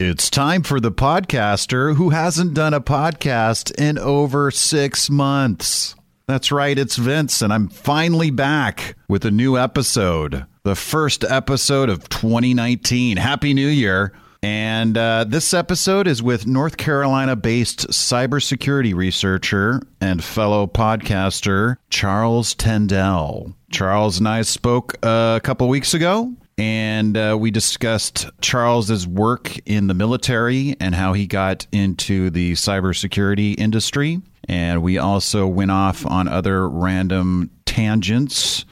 It's time for the podcaster who hasn't done a podcast in over six months. That's right, it's Vince, and I'm finally back with a new episode, the first episode of 2019. Happy New Year! And uh, this episode is with North Carolina based cybersecurity researcher and fellow podcaster Charles Tendell. Charles and I spoke a couple weeks ago and uh, we discussed Charles's work in the military and how he got into the cybersecurity industry. And we also went off on other random tangents,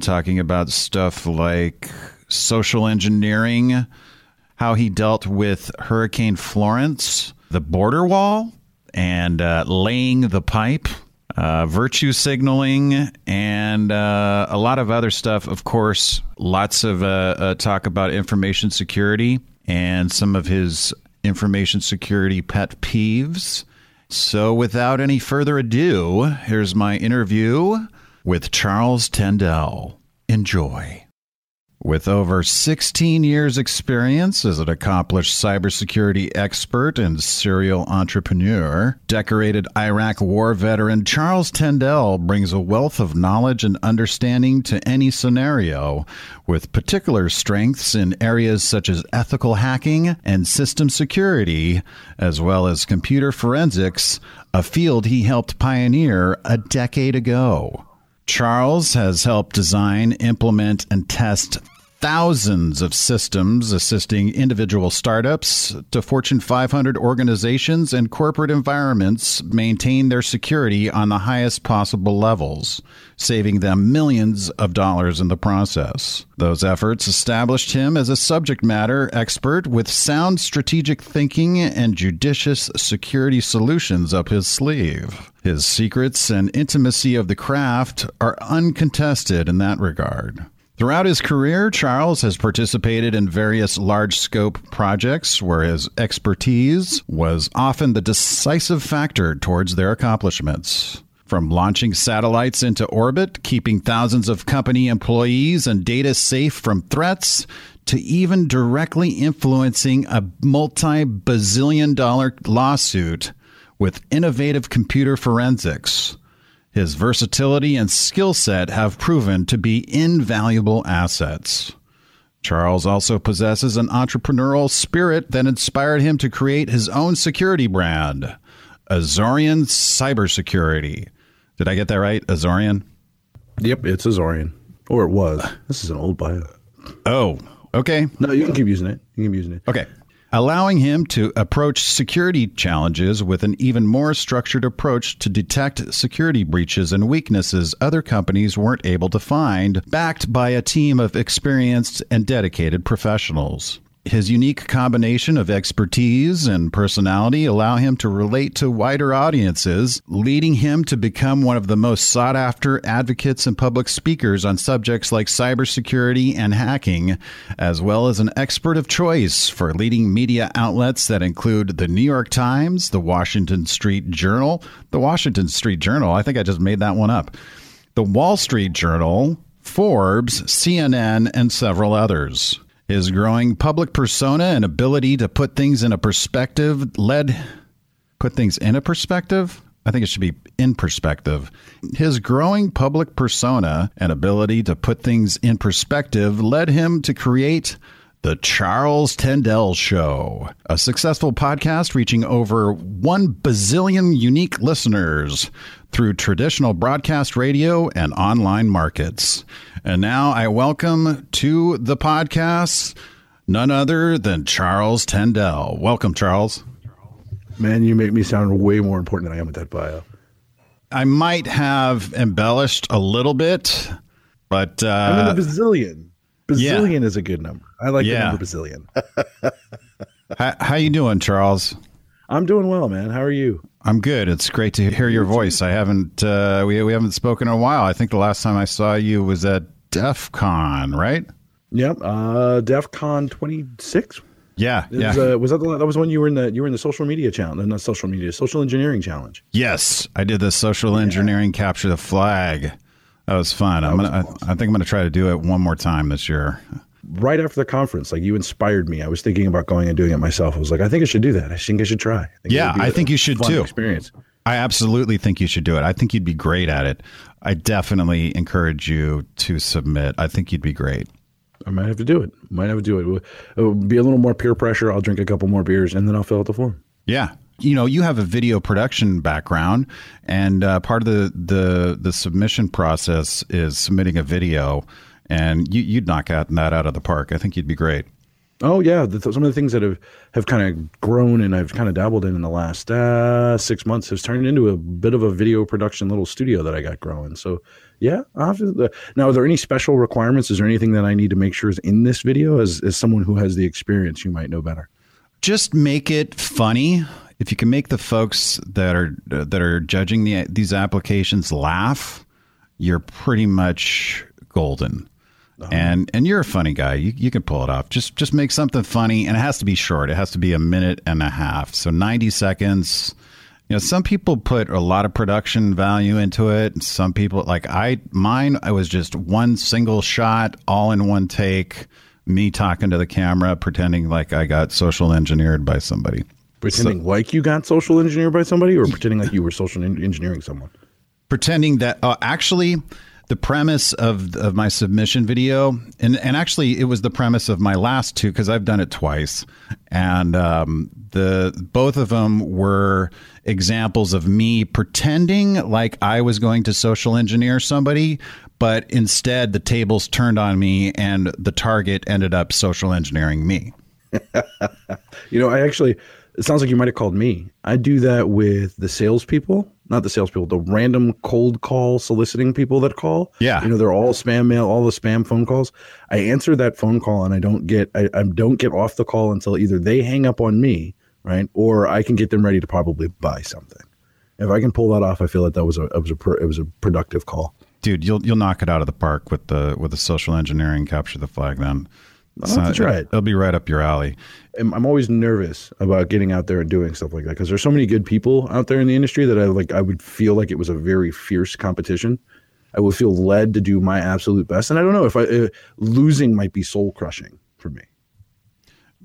talking about stuff like social engineering, how he dealt with Hurricane Florence, the border wall, and uh, laying the pipe uh, virtue signaling, and uh, a lot of other stuff. Of course, lots of uh, uh, talk about information security and some of his information security pet peeves. So, without any further ado, here's my interview with Charles Tendell. Enjoy. With over 16 years' experience as an accomplished cybersecurity expert and serial entrepreneur, decorated Iraq war veteran Charles Tendell brings a wealth of knowledge and understanding to any scenario, with particular strengths in areas such as ethical hacking and system security, as well as computer forensics, a field he helped pioneer a decade ago. Charles has helped design, implement, and test thousands of systems assisting individual startups to Fortune 500 organizations and corporate environments maintain their security on the highest possible levels, saving them millions of dollars in the process. Those efforts established him as a subject matter expert with sound strategic thinking and judicious security solutions up his sleeve. His secrets and intimacy of the craft are uncontested in that regard. Throughout his career, Charles has participated in various large scope projects where his expertise was often the decisive factor towards their accomplishments. From launching satellites into orbit, keeping thousands of company employees and data safe from threats, to even directly influencing a multi bazillion dollar lawsuit with innovative computer forensics. His versatility and skill set have proven to be invaluable assets. Charles also possesses an entrepreneurial spirit that inspired him to create his own security brand, Azorian Cybersecurity. Did I get that right? Azorian? Yep, it's Azorian. Or it was. This is an old bio. Oh, okay. No, you can keep using it. You can keep using it. Okay allowing him to approach security challenges with an even more structured approach to detect security breaches and weaknesses other companies weren't able to find, backed by a team of experienced and dedicated professionals. His unique combination of expertise and personality allow him to relate to wider audiences, leading him to become one of the most sought after advocates and public speakers on subjects like cybersecurity and hacking, as well as an expert of choice for leading media outlets that include the New York Times, the Washington Street Journal, the Washington Street Journal, I think I just made that one up, the Wall Street Journal, Forbes, CNN, and several others. His growing public persona and ability to put things in a perspective led put things in a perspective. I think it should be in perspective. His growing public persona and ability to put things in perspective led him to create the Charles Tendell Show, a successful podcast reaching over 1 bazillion unique listeners through traditional broadcast radio and online markets. And now I welcome to the podcast none other than Charles Tendell. Welcome, Charles. Man, you make me sound way more important than I am with that bio. I might have embellished a little bit, but uh, I'm in the bazillion. Bazillion yeah. is a good number. I like yeah. the number bazillion. how, how you doing, Charles? I'm doing well, man. How are you? I'm good. It's great to hear your voice. I haven't uh, we we haven't spoken in a while. I think the last time I saw you was at DEF CON, right? Yep, uh, DEF CON 26. Yeah, it yeah. Was, uh, was that the, that was when you were in the you were in the social media challenge, not social media, social engineering challenge? Yes, I did the social yeah. engineering capture the flag. That was fun. That I'm was gonna. Awesome. I, I, think I'm gonna try to do it one more time this year. right after the conference, like you inspired me. I was thinking about going and doing it myself. I was like, I think I should do that. I think I should try. I yeah, I think you should too. Experience. I absolutely think you should do it. I think you'd be great at it. I definitely encourage you to submit. I think you'd be great. I might have to do it. Might have to do it. It will be a little more peer pressure. I'll drink a couple more beers and then I'll fill out the form. Yeah, you know, you have a video production background, and uh, part of the, the the submission process is submitting a video, and you, would knock out that out of the park. I think you'd be great. Oh yeah, the, some of the things that have have kind of grown and I've kind of dabbled in in the last uh, six months has turned into a bit of a video production little studio that I got growing. So yeah, to, now are there any special requirements? Is there anything that I need to make sure is in this video? As as someone who has the experience, you might know better. Just make it funny if you can make the folks that are that are judging the, these applications laugh, you're pretty much golden. Uh-huh. And and you're a funny guy. You you can pull it off. Just just make something funny, and it has to be short. It has to be a minute and a half. So ninety seconds. You know, some people put a lot of production value into it. Some people like I mine. I was just one single shot, all in one take. Me talking to the camera, pretending like I got social engineered by somebody. Pretending so, like you got social engineered by somebody, or pretending like you were social engineering someone? Pretending that uh, actually the premise of of my submission video, and and actually it was the premise of my last two because I've done it twice, and um, the both of them were examples of me pretending like I was going to social engineer somebody, but instead the tables turned on me, and the target ended up social engineering me. you know, I actually it sounds like you might have called me. I do that with the salespeople, not the salespeople, the random cold call soliciting people that call. Yeah, you know they're all spam mail, all the spam phone calls. I answer that phone call and I don't get, I, I don't get off the call until either they hang up on me, right, or I can get them ready to probably buy something. If I can pull that off, I feel like that was a, it was a, it was a productive call. Dude, you'll you'll knock it out of the park with the with the social engineering capture the flag. Then I'll have to try it. It'll be right up your alley. I'm always nervous about getting out there and doing stuff like that because there's so many good people out there in the industry that I like. I would feel like it was a very fierce competition. I would feel led to do my absolute best, and I don't know if I uh, losing might be soul crushing for me.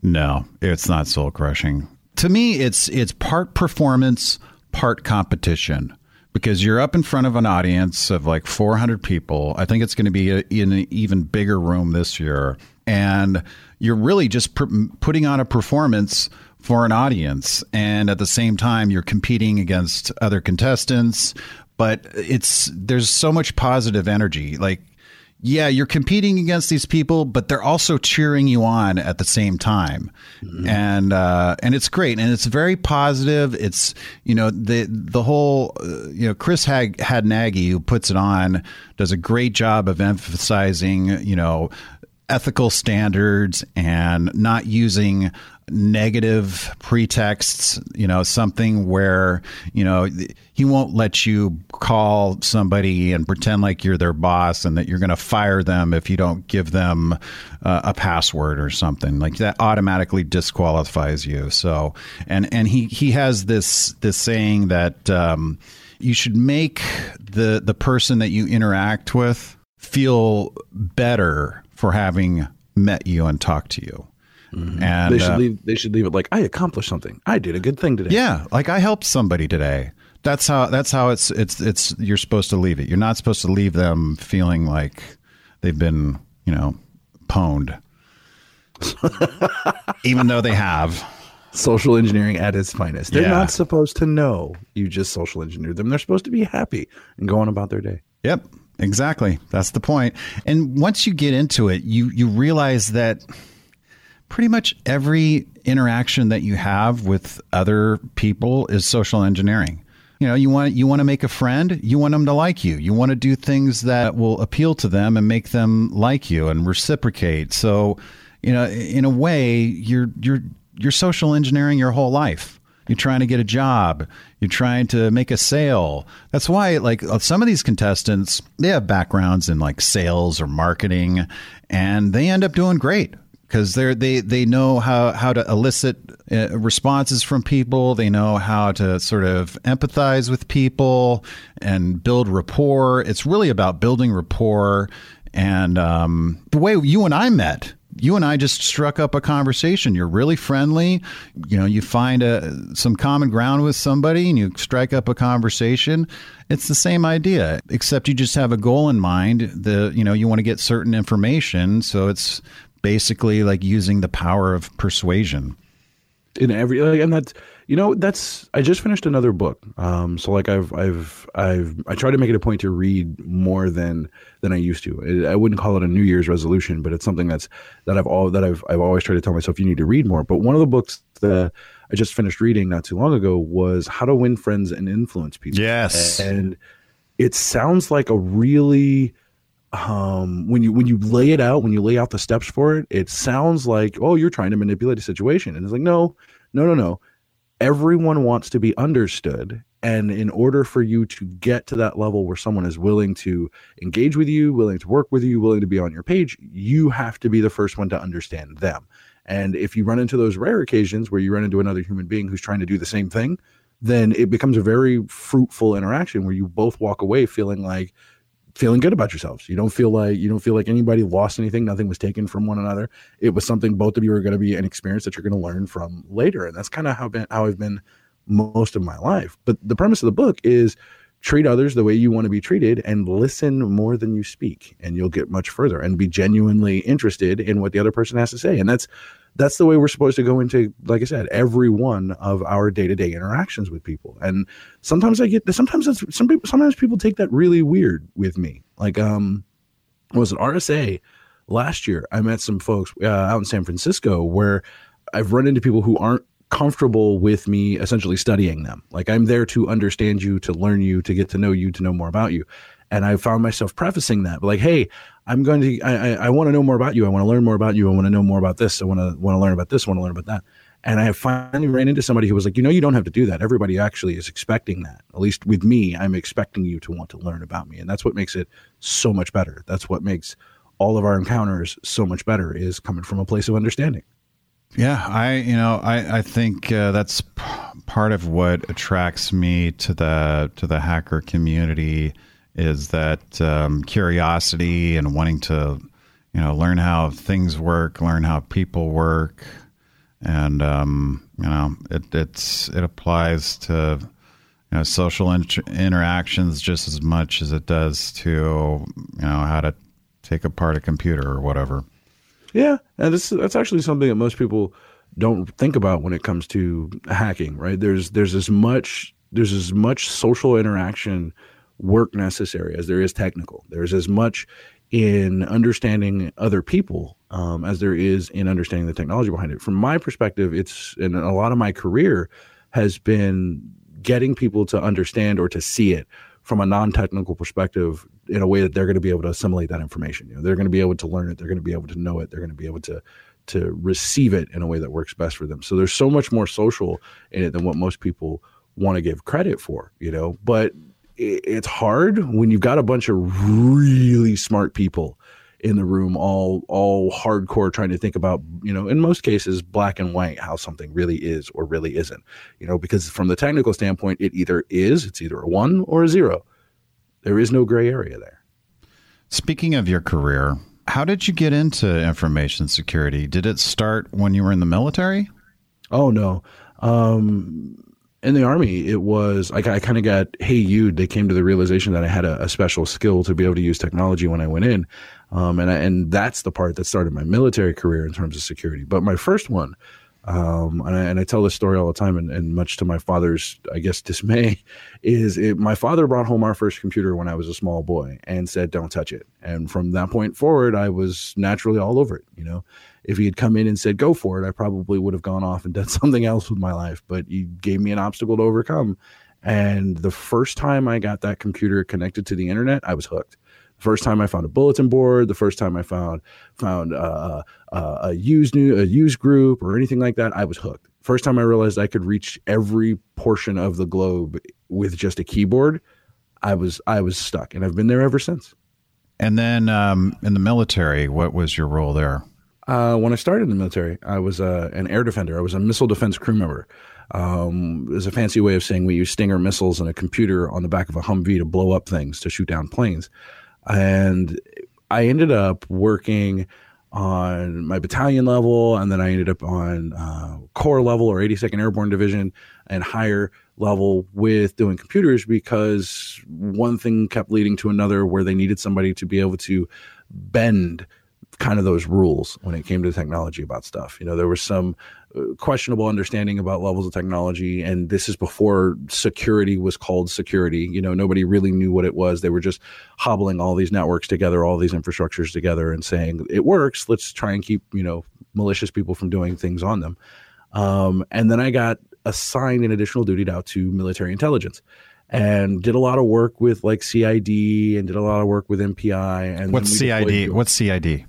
No, it's not soul crushing. To me, it's it's part performance, part competition because you're up in front of an audience of like 400 people. I think it's going to be a, in an even bigger room this year and you're really just pr- putting on a performance for an audience. And at the same time you're competing against other contestants. But it's there's so much positive energy. Like yeah you're competing against these people but they're also cheering you on at the same time. Mm-hmm. and uh, and it's great. And it's very positive. It's you know the the whole uh, you know Chris Hag- Hadnagy who puts it on does a great job of emphasizing you know ethical standards and not using negative pretexts, you know, something where, you know, he won't let you call somebody and pretend like you're their boss and that you're going to fire them if you don't give them uh, a password or something. Like that automatically disqualifies you. So, and and he he has this this saying that um, you should make the the person that you interact with feel better for having met you and talked to you. Mm-hmm. And they should uh, leave. They should leave it like I accomplished something. I did a good thing today. Yeah, like I helped somebody today. That's how. That's how it's. It's. It's. You're supposed to leave it. You're not supposed to leave them feeling like they've been, you know, pwned, even though they have. Social engineering at its finest. They're yeah. not supposed to know you just social engineered them. They're supposed to be happy and going about their day. Yep. Exactly. That's the point. And once you get into it, you you realize that pretty much every interaction that you have with other people is social engineering. You know, you want you want to make a friend, you want them to like you. You want to do things that will appeal to them and make them like you and reciprocate. So, you know, in a way, you're you're you're social engineering your whole life. You're trying to get a job. You're trying to make a sale. That's why, like, uh, some of these contestants, they have backgrounds in like sales or marketing, and they end up doing great because they're they they know how how to elicit uh, responses from people. They know how to sort of empathize with people and build rapport. It's really about building rapport. And um, the way you and I met you and I just struck up a conversation. You're really friendly. You know, you find a, some common ground with somebody and you strike up a conversation. It's the same idea, except you just have a goal in mind. The you know you want to get certain information, so it's basically like using the power of persuasion. In every like, and that's you know that's I just finished another book. Um, so like I've I've I've I try to make it a point to read more than than I used to. I wouldn't call it a New Year's resolution, but it's something that's that I've all that I've I've always tried to tell myself you need to read more. But one of the books that I just finished reading not too long ago was How to Win Friends and Influence People. Yes, and it sounds like a really um, when you when you lay it out, when you lay out the steps for it, it sounds like oh you're trying to manipulate a situation, and it's like no, no, no, no. Everyone wants to be understood, and in order for you to get to that level where someone is willing to engage with you, willing to work with you, willing to be on your page, you have to be the first one to understand them. And if you run into those rare occasions where you run into another human being who's trying to do the same thing, then it becomes a very fruitful interaction where you both walk away feeling like feeling good about yourselves. You don't feel like you don't feel like anybody lost anything. Nothing was taken from one another. It was something both of you are going to be an experience that you're going to learn from later, and that's kind of how been how I've been most of my life. But the premise of the book is treat others the way you want to be treated and listen more than you speak and you'll get much further and be genuinely interested in what the other person has to say and that's that's the way we're supposed to go into like i said every one of our day-to-day interactions with people. And sometimes i get sometimes that's some people sometimes people take that really weird with me. Like um was it rsa last year. I met some folks uh, out in san francisco where i've run into people who aren't comfortable with me essentially studying them. Like i'm there to understand you to learn you to get to know you to know more about you and I found myself prefacing that, like, "Hey, I'm going to, I, I, I want to know more about you. I want to learn more about you. I want to know more about this. I want to want to learn about this. I want to learn about that." And I finally ran into somebody who was like, "You know, you don't have to do that. Everybody actually is expecting that. At least with me, I'm expecting you to want to learn about me, and that's what makes it so much better. That's what makes all of our encounters so much better is coming from a place of understanding." Yeah, I you know I I think uh, that's p- part of what attracts me to the to the hacker community is that um, curiosity and wanting to, you know, learn how things work, learn how people work, and um, you know, it it's it applies to you know social inter- interactions just as much as it does to you know how to take apart a computer or whatever. Yeah, and this that's actually something that most people don't think about when it comes to hacking, right? There's there's as much there's as much social interaction work necessary as there is technical. There's as much in understanding other people um, as there is in understanding the technology behind it. From my perspective, it's and a lot of my career has been getting people to understand or to see it from a non-technical perspective in a way that they're going to be able to assimilate that information. You know, they're going to be able to learn it. They're going to be able to know it. They're going to be able to to receive it in a way that works best for them. So there's so much more social in it than what most people want to give credit for. You know, but it's hard when you've got a bunch of really smart people in the room all all hardcore trying to think about you know in most cases black and white how something really is or really isn't you know because from the technical standpoint it either is it's either a 1 or a 0 there is no gray area there. Speaking of your career how did you get into information security? Did it start when you were in the military? Oh no. Um in the army, it was I, I kind of got hey you. They came to the realization that I had a, a, special skill to be able to use technology when I went in, um, and I, and that's the part that started my military career in terms of security. But my first one, um, and, I, and I tell this story all the time, and, and much to my father's I guess dismay, is it, my father brought home our first computer when I was a small boy and said don't touch it. And from that point forward, I was naturally all over it. You know, if he had come in and said go for it, I probably would have gone off and done something else with my life. But he gave me an obstacle to overcome. And the first time I got that computer connected to the internet, I was hooked. The first time I found a bulletin board, the first time I found found uh, uh, a Usenet a used group or anything like that, I was hooked. First time I realized I could reach every portion of the globe with just a keyboard, I was I was stuck, and I've been there ever since. And then um, in the military, what was your role there? Uh, when I started in the military, I was uh, an air defender. I was a missile defense crew member. Um, a fancy way of saying we use Stinger missiles and a computer on the back of a Humvee to blow up things to shoot down planes. And I ended up working on my battalion level, and then I ended up on uh, corps level or 82nd Airborne Division and higher level with doing computers because one thing kept leading to another where they needed somebody to be able to bend kind of those rules when it came to technology about stuff. You know, there was some uh, questionable understanding about levels of technology, and this is before security was called security. You know, nobody really knew what it was. They were just hobbling all these networks together, all these infrastructures together, and saying it works. Let's try and keep you know malicious people from doing things on them. Um, and then I got assigned an additional duty out to military intelligence and did a lot of work with like CID and did a lot of work with MPI. And what's CID? What's CID?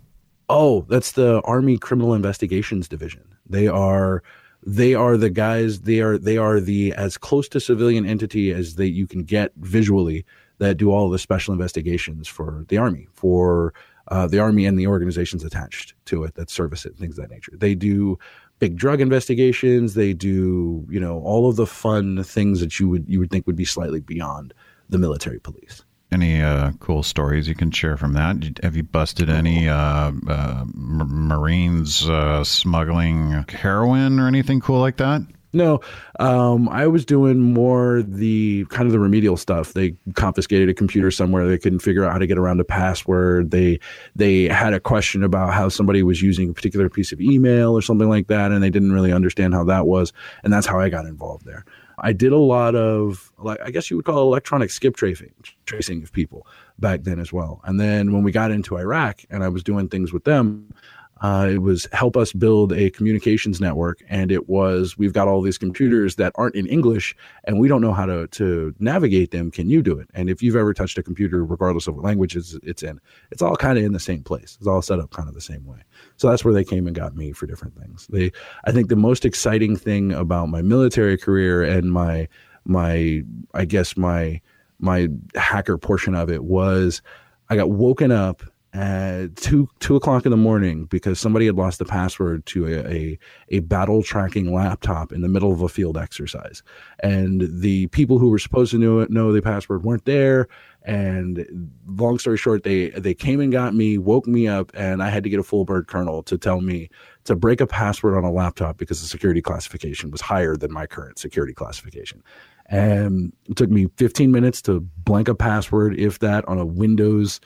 Oh, that's the Army Criminal Investigations Division. They are they are the guys they are they are the as close to civilian entity as that you can get visually that do all the special investigations for the army for uh, the army and the organizations attached to it that service it things of that nature. They do big drug investigations. They do you know all of the fun things that you would you would think would be slightly beyond the military police any uh, cool stories you can share from that? Have you busted any uh, uh, Marines uh, smuggling heroin or anything cool like that? No, um, I was doing more the kind of the remedial stuff. They confiscated a computer somewhere. They couldn't figure out how to get around a password. They they had a question about how somebody was using a particular piece of email or something like that, and they didn't really understand how that was. And that's how I got involved there. I did a lot of, like, I guess you would call electronic skip tracing, tracing of people back then as well. And then when we got into Iraq and I was doing things with them, uh, it was help us build a communications network, and it was we've got all these computers that aren't in English, and we don't know how to to navigate them. Can you do it? And if you've ever touched a computer, regardless of what language it's in, it's all kind of in the same place. It's all set up kind of the same way. So that's where they came and got me for different things. They, I think, the most exciting thing about my military career and my my I guess my my hacker portion of it was I got woken up at two two o'clock in the morning because somebody had lost the password to a, a, a battle tracking laptop in the middle of a field exercise, and the people who were supposed to know know the password weren't there. And long story short, they they came and got me, woke me up, and I had to get a full bird colonel to tell me to break a password on a laptop because the security classification was higher than my current security classification. And it took me 15 minutes to blank a password, if that, on a Windows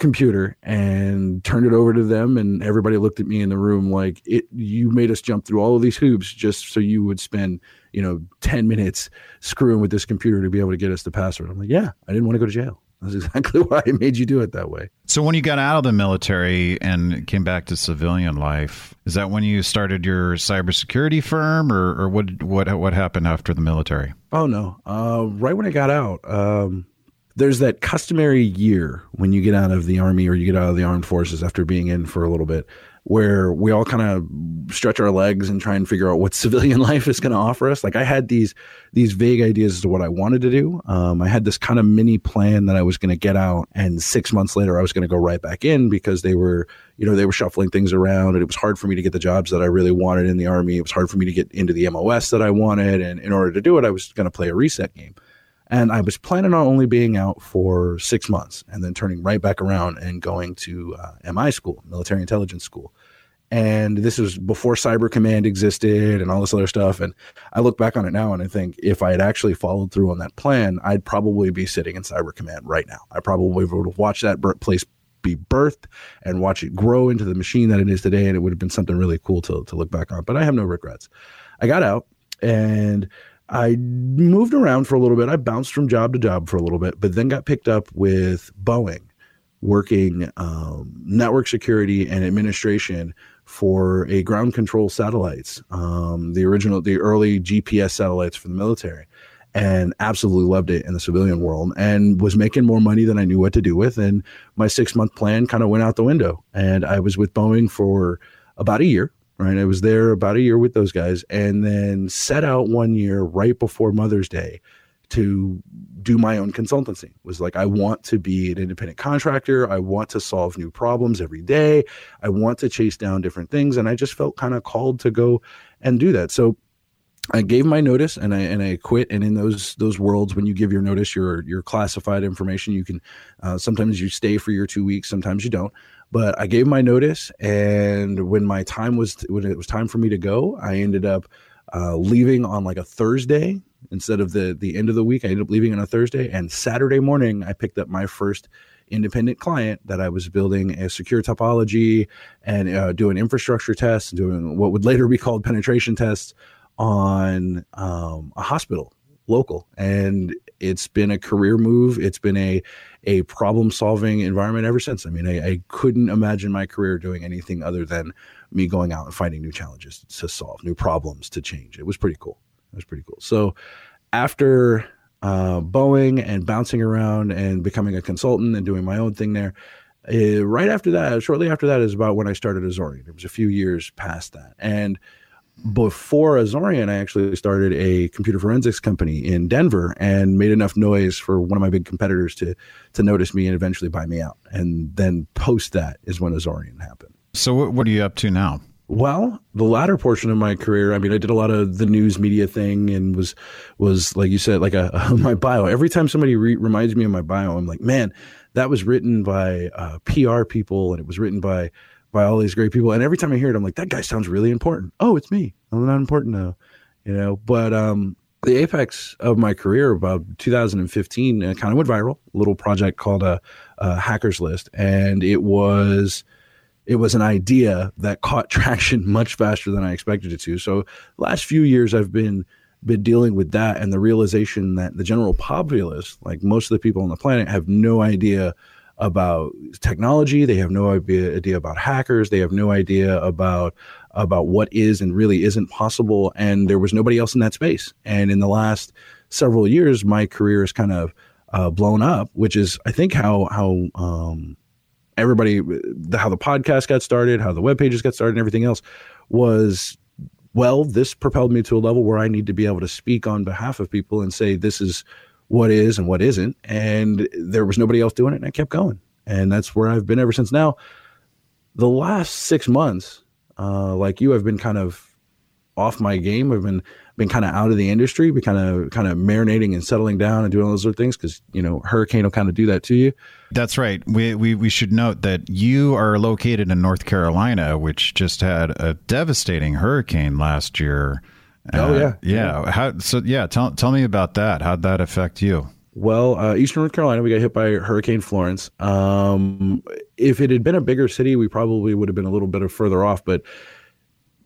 computer and turned it over to them and everybody looked at me in the room like it you made us jump through all of these hoops just so you would spend you know 10 minutes screwing with this computer to be able to get us the password. I'm like yeah i didn't want to go to jail. That's exactly why i made you do it that way. So when you got out of the military and came back to civilian life is that when you started your cybersecurity firm or, or what what what happened after the military? Oh no. Uh, right when i got out um, there's that customary year when you get out of the army or you get out of the armed forces after being in for a little bit where we all kind of stretch our legs and try and figure out what civilian life is going to offer us. Like i had these these vague ideas as to what i wanted to do. Um, i had this kind of mini plan that i was going to get out and six months later i was going to go right back in because they were you know they were shuffling things around and it was hard for me to get the jobs that i really wanted in the army. It was hard for me to get into the mos that i wanted and in order to do it i was going to play a reset game and I was planning on only being out for six months and then turning right back around and going to uh, MI school, military intelligence school. And this was before Cyber Command existed and all this other stuff. And I look back on it now and I think if I had actually followed through on that plan, I'd probably be sitting in Cyber Command right now. I probably would have watched that place be birthed and watch it grow into the machine that it is today. And it would have been something really cool to, to look back on. But I have no regrets. I got out and I moved around for a little bit. I bounced from job to job for a little bit, but then got picked up with Boeing working um, network security and administration for a ground control satellites, um, the original, the early GPS satellites for the military, and absolutely loved it in the civilian world and was making more money than I knew what to do with. And my six month plan kind of went out the window. And I was with Boeing for about a year right? I was there about a year with those guys and then set out one year right before Mother's Day to do my own consultancy. It was like I want to be an independent contractor. I want to solve new problems every day. I want to chase down different things and I just felt kind of called to go and do that. So I gave my notice and I and I quit. And in those those worlds, when you give your notice, your your classified information, you can uh, sometimes you stay for your two weeks, sometimes you don't. But I gave my notice, and when my time was when it was time for me to go, I ended up uh, leaving on like a Thursday instead of the the end of the week. I ended up leaving on a Thursday, and Saturday morning I picked up my first independent client that I was building a secure topology and uh, doing infrastructure tests, doing what would later be called penetration tests on um, a hospital local and it's been a career move it's been a a problem solving environment ever since. I mean I, I, couldn't imagine my career doing anything other than me going out and finding new challenges to solve new problems to change. It was pretty cool. It was pretty cool. So after uh, boeing and bouncing around and becoming a consultant and doing my own thing there uh, right after that shortly after that is about when i started Azorian it was a few years past that. And before Azorian, I actually started a computer forensics company in Denver and made enough noise for one of my big competitors to to notice me and eventually buy me out. And then post that is when Azorian happened. So what are you up to now? Well, the latter portion of my career, I mean, I did a lot of the news media thing and was was like you said, like a, a my bio. Every time somebody re- reminds me of my bio, I'm like, man, that was written by uh, PR people and it was written by by all these great people. And every time I hear it, I'm like, that guy sounds really important. Oh, it's me. I'm not important now, you know. But um, the apex of my career, about 2015, uh, kind of went viral. A little project called a, a Hackers List, and it was it was an idea that caught traction much faster than I expected it to. So, last few years, I've been been dealing with that and the realization that the general populace, like most of the people on the planet, have no idea about technology. They have no idea, idea about hackers. They have no idea about about what is and really isn't possible. And there was nobody else in that space. And in the last several years, my career has kind of uh, blown up, which is I think how how um, everybody the, how the podcast got started, how the web pages got started, and everything else was well. This propelled me to a level where I need to be able to speak on behalf of people and say this is what is and what isn't. And there was nobody else doing it, and I kept going. And that's where I've been ever since. Now, the last six months, uh, like you, I've been kind of off my game. I've been been kind of out of the industry, been kind of kind of marinating and settling down and doing all those other things because you know hurricane will kind of do that to you. That's right. We, we we should note that you are located in North Carolina, which just had a devastating hurricane last year. Oh yeah, yeah. How so? Yeah, tell tell me about that. How'd that affect you? Well, uh, Eastern North Carolina, we got hit by Hurricane Florence. Um, if it had been a bigger city, we probably would have been a little bit further off. But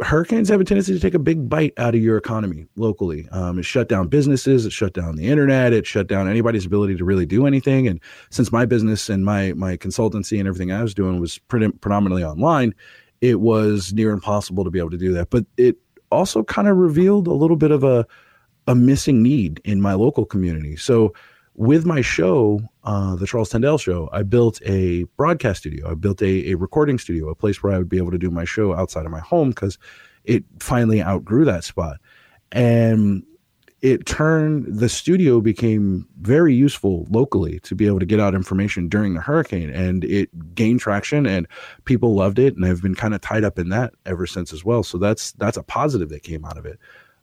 hurricanes have a tendency to take a big bite out of your economy locally. Um, it shut down businesses, it shut down the internet, it shut down anybody's ability to really do anything. And since my business and my my consultancy and everything I was doing was pretty, predominantly online, it was near impossible to be able to do that. But it also kind of revealed a little bit of a a missing need in my local community. So with my show, uh, the Charles Tendell Show, I built a broadcast studio. I built a, a recording studio, a place where I would be able to do my show outside of my home because it finally outgrew that spot. And it turned the studio became very useful locally to be able to get out information during the hurricane and it gained traction and people loved it and i've been kind of tied up in that ever since as well. So that's that's a positive that came out of it.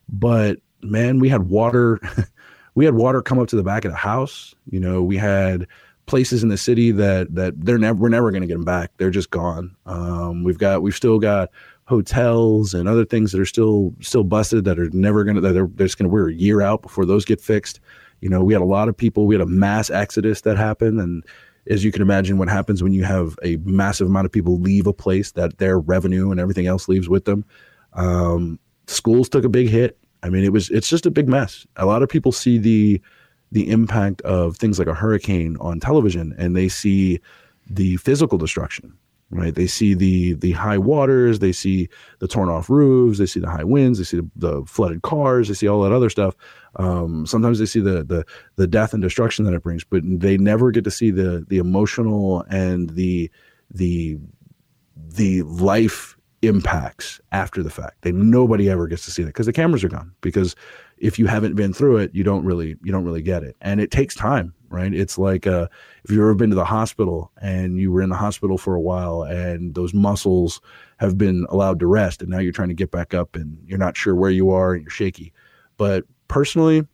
But man we had water we had water come up to the back of the house. You know we had places in the city that that they're never we're never going to get them back. They're just gone. Um, we've got we've still got hotels and other things that are still still busted that are never going to that are just going to wear a year out before those get fixed. You know, we had a lot of people. We had a mass exodus that happened, and as you can imagine, what happens when you have a massive amount of people leave a place that their revenue and everything else leaves with them. Um, schools took a big hit. I mean, it was it's just a big mess. A lot of people see the the impact of things like a hurricane on television, and they see the physical destruction right? They see the the high waters, they see the torn off roofs, they see the high winds, they see the, the flooded cars, they see all that other stuff. Um, sometimes they see the the the death and destruction that it brings, but they never get to see the the emotional and the the the life impacts after the fact. They nobody ever gets to see that because the cameras are gone. Because if you haven't been through it, you don't really you don't really get it, and it takes time right? It's like uh, if you've ever been to the hospital and you were in the hospital for a while and those muscles have been allowed to rest and now you're trying to get back up and you're not sure where you are and you're shaky. But personally,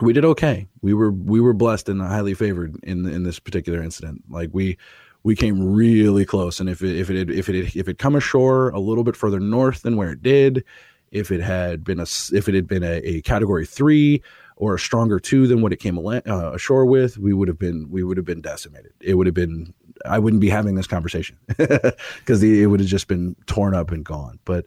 we did okay. We were we were blessed and highly favored in in this particular incident. Like we we came really close, and if it if it had, if it had, if it come ashore a little bit further north than where it did, if it had been a if it had been a, a category three or a stronger two than what it came uh, ashore with, we would have been we would have been decimated. It would have been I wouldn't be having this conversation because it would have just been torn up and gone. But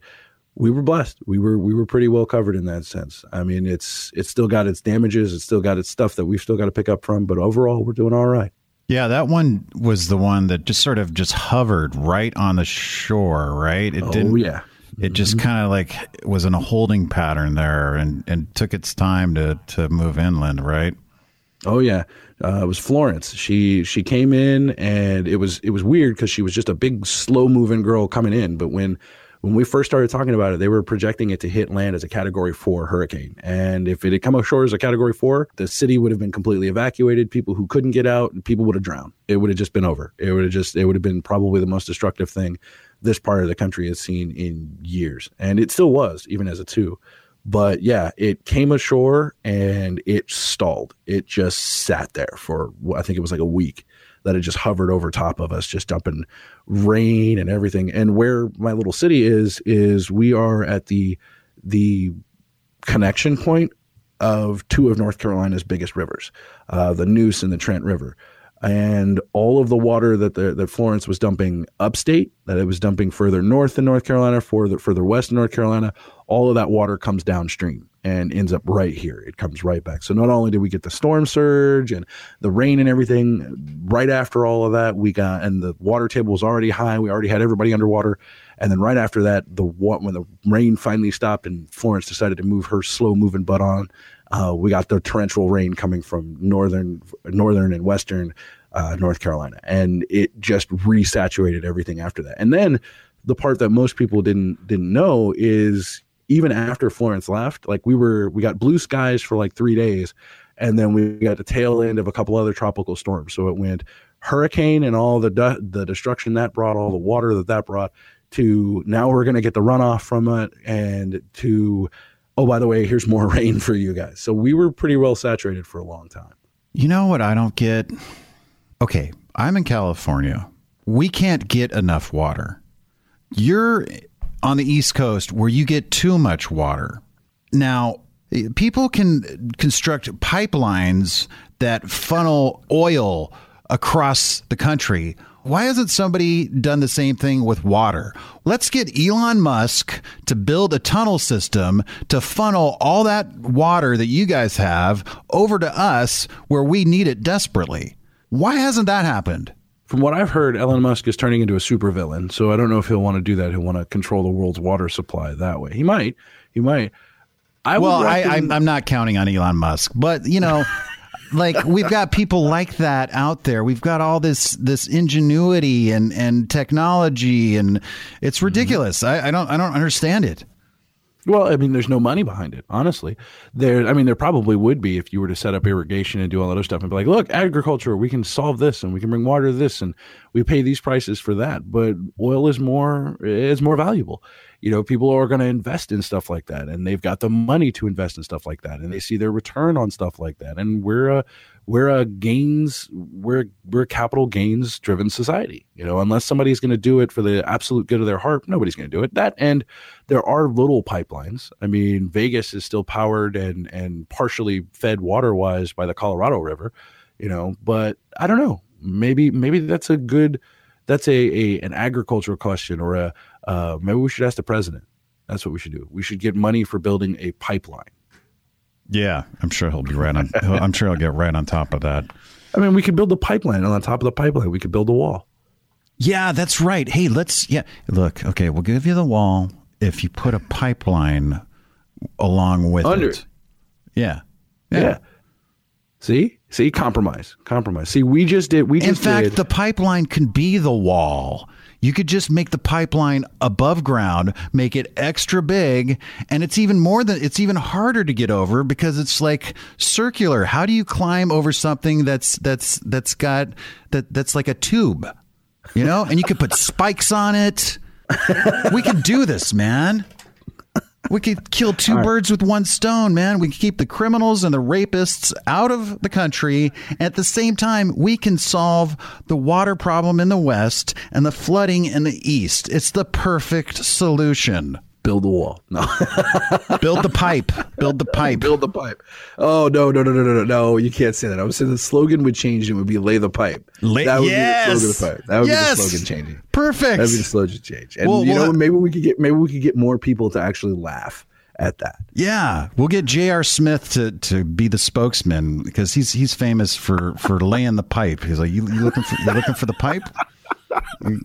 we were blessed. We were we were pretty well covered in that sense. I mean, it's it's still got its damages. It's still got its stuff that we've still got to pick up from. But overall, we're doing all right. Yeah, that one was the one that just sort of just hovered right on the shore, right? It oh, didn't. Yeah. It just mm-hmm. kind of like was in a holding pattern there, and and took its time to to move inland, right? Oh yeah, uh, it was Florence. She she came in, and it was it was weird because she was just a big slow moving girl coming in, but when when we first started talking about it, they were projecting it to hit land as a category four hurricane. And if it had come ashore as a category four, the city would have been completely evacuated. People who couldn't get out, people would have drowned. It would have just been over. It would have just, it would have been probably the most destructive thing this part of the country has seen in years. And it still was, even as a two. But yeah, it came ashore and it stalled. It just sat there for, I think it was like a week that had just hovered over top of us, just dumping rain and everything. And where my little city is, is we are at the the connection point of two of North Carolina's biggest rivers, uh, the Neuse and the Trent River. And all of the water that the, that Florence was dumping upstate, that it was dumping further north in North Carolina, further further west in North Carolina, all of that water comes downstream and ends up right here. It comes right back. So not only did we get the storm surge and the rain and everything, right after all of that, we got and the water table was already high. We already had everybody underwater, and then right after that, the when the rain finally stopped and Florence decided to move her slow moving butt on, uh, we got the torrential rain coming from northern, northern and western uh, North Carolina, and it just resaturated everything after that. And then the part that most people didn't didn't know is even after Florence left, like we were, we got blue skies for like three days, and then we got the tail end of a couple other tropical storms. So it went hurricane and all the the destruction that brought, all the water that that brought, to now we're going to get the runoff from it, and to oh by the way, here's more rain for you guys. So we were pretty well saturated for a long time. You know what I don't get? Okay, I'm in California. We can't get enough water. You're on the East Coast where you get too much water. Now, people can construct pipelines that funnel oil across the country. Why hasn't somebody done the same thing with water? Let's get Elon Musk to build a tunnel system to funnel all that water that you guys have over to us where we need it desperately. Why hasn't that happened? From what I've heard, Elon Musk is turning into a supervillain. So I don't know if he'll want to do that. He'll want to control the world's water supply that way. He might. He might. I well, reckon... I, I'm, I'm not counting on Elon Musk, but you know. like we've got people like that out there. We've got all this this ingenuity and and technology, and it's mm-hmm. ridiculous. Mm-hmm. I, I don't I don't understand it. Well, I mean, there's no money behind it, honestly. There, I mean, there probably would be if you were to set up irrigation and do all that other stuff and be like, look, agriculture, we can solve this and we can bring water to this and we pay these prices for that. But oil is more is more valuable. You know, people are going to invest in stuff like that, and they've got the money to invest in stuff like that, and they see their return on stuff like that. And we're a we're a gains we're we're capital gains driven society you know unless somebody's going to do it for the absolute good of their heart nobody's going to do it that and there are little pipelines i mean vegas is still powered and and partially fed water wise by the colorado river you know but i don't know maybe maybe that's a good that's a, a an agricultural question or a uh, maybe we should ask the president that's what we should do we should get money for building a pipeline yeah, I'm sure he'll be right on. I'm sure he'll get right on top of that. I mean, we could build a pipeline, and on top of the pipeline, we could build a wall. Yeah, that's right. Hey, let's. Yeah, look. Okay, we'll give you the wall if you put a pipeline along with Under. it. Yeah. yeah. yeah. See, see, compromise, compromise. See, we just did. We just in fact, did. the pipeline can be the wall. You could just make the pipeline above ground, make it extra big, and it's even more than it's even harder to get over because it's like circular. How do you climb over something that's that's that's got that that's like a tube? You know, and you could put spikes on it. We could do this, man. We could kill two right. birds with one stone, man. We can keep the criminals and the rapists out of the country. At the same time, we can solve the water problem in the West and the flooding in the East. It's the perfect solution. Build the wall. No. Build the pipe. Build the pipe. Build the pipe. Oh no, no, no, no, no, no, no! You can't say that. I was saying the slogan would change. It would be "Lay the pipe." Lay- that would yes! be the slogan of the pipe. That would Yes! be the slogan changing. Perfect. That'd be the slogan change. And Well, you well, know, maybe we could get maybe we could get more people to actually laugh at that. Yeah, we'll get J.R. Smith to, to be the spokesman because he's he's famous for, for laying the pipe. He's like, you, you looking for you looking for the pipe? You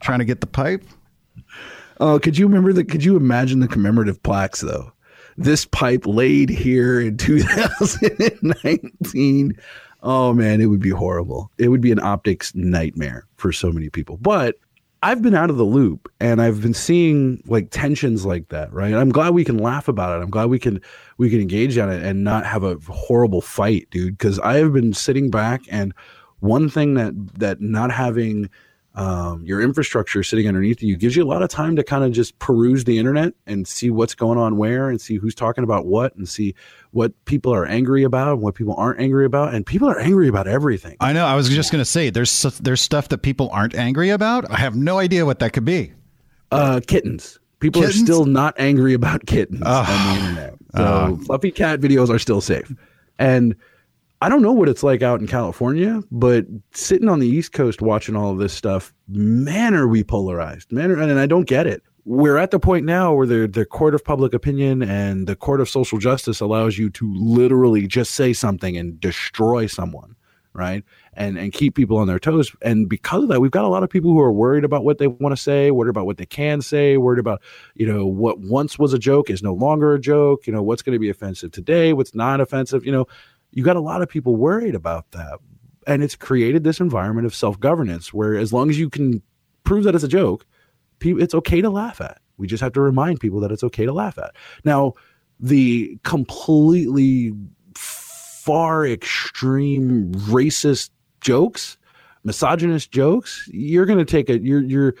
trying to get the pipe? Oh, could you remember the? Could you imagine the commemorative plaques though? This pipe laid here in 2019. Oh man, it would be horrible. It would be an optics nightmare for so many people. But I've been out of the loop and I've been seeing like tensions like that, right? I'm glad we can laugh about it. I'm glad we can we can engage on it and not have a horrible fight, dude. Because I have been sitting back and one thing that that not having um, your infrastructure sitting underneath you gives you a lot of time to kind of just peruse the internet and see what's going on where and see who's talking about what and see what people are angry about and what people aren't angry about and people are angry about everything I know. I was just gonna say there's there's stuff that people aren't angry about. I have no idea what that could be. uh kittens people Kittens? are still not angry about kittens Oh. on the internet so fluffy cat videos are still safe and I don't know what it's like out in California, but sitting on the East Coast watching all of this stuff, man, are we polarized. Man, are- and I don't get it. We're at the point now where the the court of public opinion and the court of social justice allows you to literally just say something and destroy someone, right? And and keep people on their toes. And because of that, we've got a lot of people who are worried about what they want to say, worried about what they can say, worried about you know what once was a joke is no longer a joke. You know what's going to be offensive today, what's not offensive. You know you got a lot of people worried about that. And it's created this environment of self governance where, as long as you can prove that it's a joke, it's okay to laugh at. We just have to remind people that it's okay to laugh at. Now, the completely far extreme racist jokes, misogynist jokes, you're going to take a, you're, you're,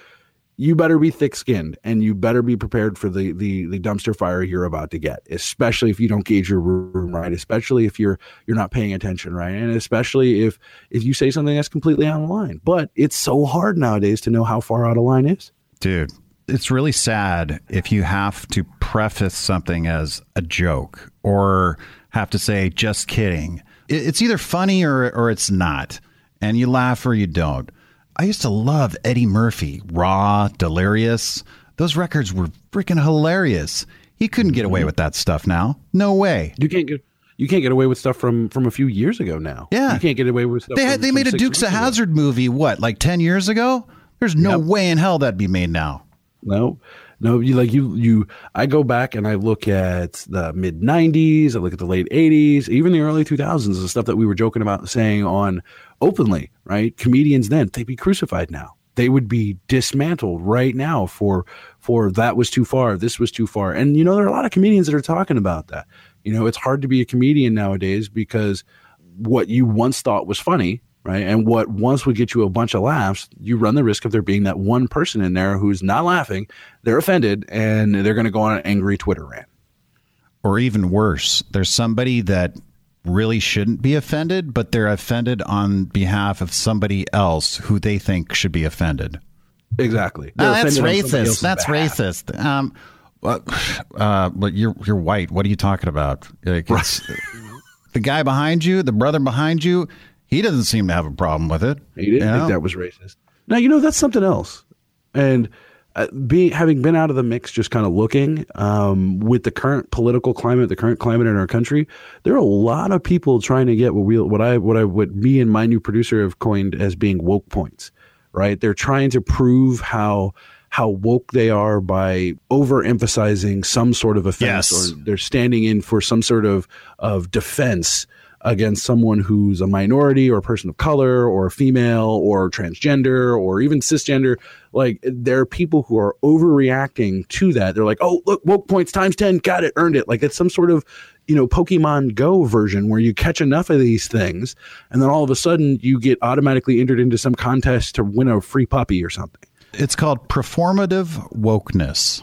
you better be thick skinned and you better be prepared for the, the the dumpster fire you're about to get, especially if you don't gauge your room right, especially if you're you're not paying attention right, and especially if if you say something that's completely out of line. But it's so hard nowadays to know how far out of line is. Dude, it's really sad if you have to preface something as a joke or have to say, just kidding. It's either funny or, or it's not, and you laugh or you don't. I used to love Eddie Murphy, Raw, Delirious. Those records were freaking hilarious. He couldn't get away mm-hmm. with that stuff now. No way. You can't get you can't get away with stuff from from a few years ago now. Yeah. you can't get away with stuff. They from- had, they from made a Dukes of. Hazzard movie, what, like 10 years ago? There's no Yep. way in hell that'd be made now. No, no, you like you you. I go back and I look at the mid '90s. I look at the late '80s, even the early 2000s. The stuff that we were joking about saying on openly, right? Comedians then they'd be crucified now. They would be dismantled right now for for that was too far. This was too far. And you know there are a lot of comedians that are talking about that. You know it's hard to be a comedian nowadays because what you once thought was funny, right? And what once would get you a bunch of laughs, you run the risk of there being that one person in there who's not laughing, they're offended, and they're going to go on an angry Twitter rant. Or even worse, there's somebody that really shouldn't be offended, but they're offended on behalf of somebody else who they think should be offended. Exactly. No, that's offended on somebody racist. That's behalf. racist. Um, uh, but you're you're white. What are you talking about? Like, the guy behind you, the brother behind you, he doesn't seem to have a problem with it. He didn't You know? think that was racist. Now you know that's something else. And uh, being having been out of the mix, just kind of looking um, with the current political climate, the current climate in our country, there are a lot of people trying to get what we, what I, what I, what me and my new producer have coined as being woke points. Right? They're trying to prove how how woke they are by overemphasizing some sort of offense, Yes. or they're standing in for some sort of of defense against someone who's a minority or a person of color or a female or transgender or even cisgender. Like there are people who are overreacting to that. They're like, oh, look, woke points times 10, got it, earned it. Like it's some sort of, you know, Pokemon Go version where you catch enough of these things and then all of a sudden you get automatically entered into some contest to win a free puppy or something. It's called performative wokeness.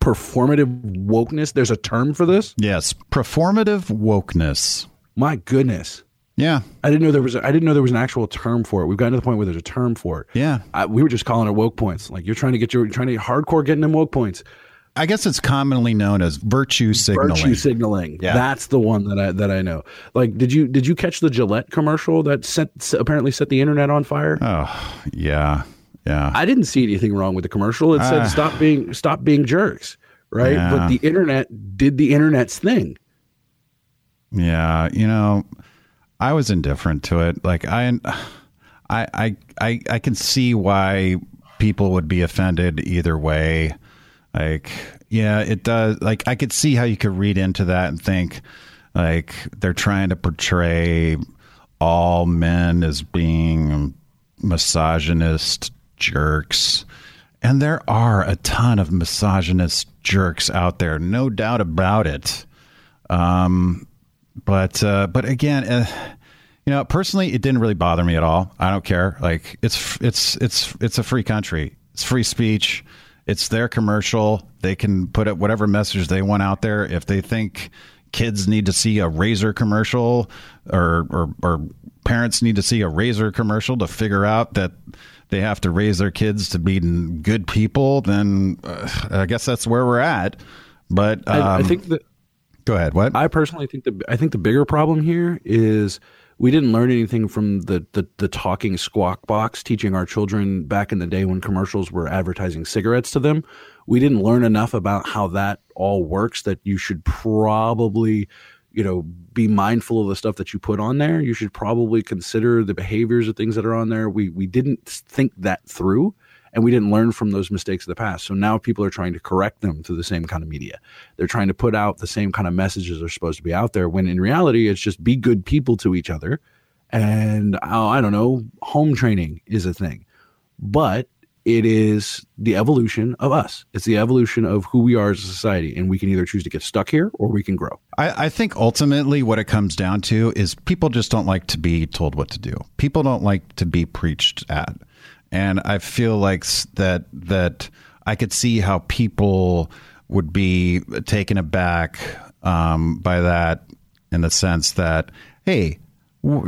performative wokeness. There's a term for this. Yes, performative wokeness. My goodness. Yeah, I didn't know there was. A, I didn't know there was an actual term for it. We've gotten to the point where there's a term for it. yeah. I, we were just calling it woke points. Like you're trying to get your, you're trying to hardcore getting them woke points. I guess it's commonly known as virtue signaling. Virtue signaling. Yeah. That's the one that I that I know. Like, did you did you catch the Gillette commercial that set apparently set the internet on fire? oh, yeah, yeah. I didn't see anything wrong with the commercial. It said Ah. stop being stop being jerks, right? Yeah. But the internet did the internet's thing. Yeah, you know, I was indifferent to it. Like I, I, I, I, can see why people would be offended either way. Like, yeah, it does. Like, I could see how you could read into that and think, like, they're trying to portray all men as being misogynist jerks. And there are a ton of misogynist jerks out there, no doubt about it. Um, but uh, but again, uh, you know, personally, it didn't really bother me at all. I don't care. Like it's it's it's it's a free country. It's free speech. It's their commercial. They can put it whatever message they want out there. If they think kids need to see a razor commercial, or or, or parents need to see a razor commercial to figure out that they have to raise their kids to be good people, then uh, I guess that's where we're at. But um, I, I think that go ahead. What? I personally think the I think the bigger problem here is we didn't learn anything from the, the the talking squawk box teaching our children back in the day when commercials were advertising cigarettes to them. We didn't learn enough about how that all works that you should probably you know be mindful of the stuff that you put on there. You should probably consider the behaviors of things that are on there. We we didn't think that through and we didn't learn from those mistakes of the past. So now people are trying to correct them through the same kind of media. They're trying to put out the same kind of messages are supposed to be out there when in reality it's just be good people to each other. And oh, I don't know, home training is a thing. But it is the evolution of us. It's the evolution of who we are as a society. And we can either choose to get stuck here or we can grow. I, I think ultimately what it comes down to is people just don't like to be told what to do. People don't like to be preached at, and I feel like that that I could see how people would be taken aback um, by that in the sense that hey.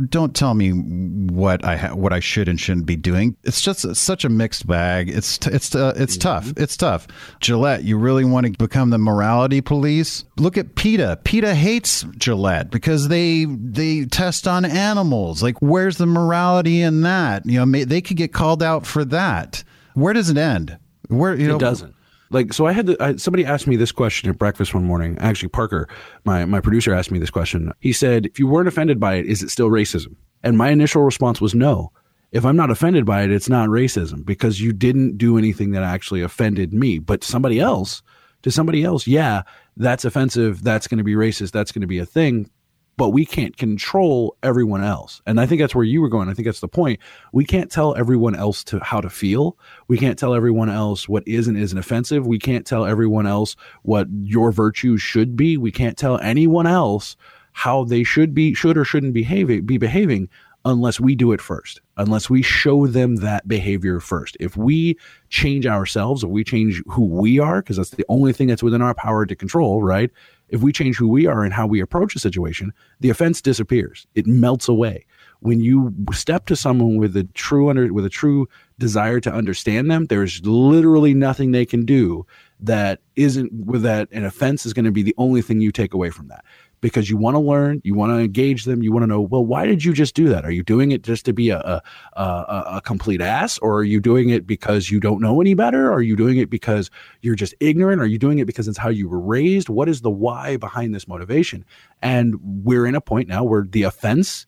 Don't tell me what I ha- what I should and shouldn't be doing. It's just such a mixed bag. It's t- it's uh, it's tough. It's tough. Gillette, you really want to become the morality police? Look at PETA. PETA hates Gillette because they they test on animals. Like, where's the morality in that? You know, may, they could get called out for that. Where does it end? Where you know it doesn't. Like so, I had to, I, somebody asked me this question at breakfast one morning. Actually, Parker, my my producer, asked me this question. He said, "If you weren't offended by it, is it still racism?" And my initial response was no. If I'm not offended by it, it's not racism because you didn't do anything that actually offended me. But somebody else, to somebody else, yeah, that's offensive. That's going to be racist. That's going to be a thing. But we can't control everyone else. And I think that's where you were going. I think that's the point. We can't tell everyone else to how to feel. We can't tell everyone else what is and isn't offensive. We can't tell everyone else what your virtues should be. We can't tell anyone else how they should be, should or shouldn't behave, be behaving unless we do it first, unless we show them that behavior first. If we change ourselves, if we change who we are, because that's the only thing that's within our power to control, right? If we change who we are and how we approach a situation, the offense disappears. It melts away. When you step to someone with a true under with a true desire to understand them, there's literally nothing they can do that isn't with that an offense is going to be the only thing you take away from that because you want to learn, you want to engage them, you want to know, well, why did you just do that? Are you doing it just to be a, a, a, a complete ass? Or are you doing it because you don't know any better? Are you doing it because you're just ignorant? Are you doing it because it's how you were raised? What is the why behind this motivation? And we're in a point now where the offense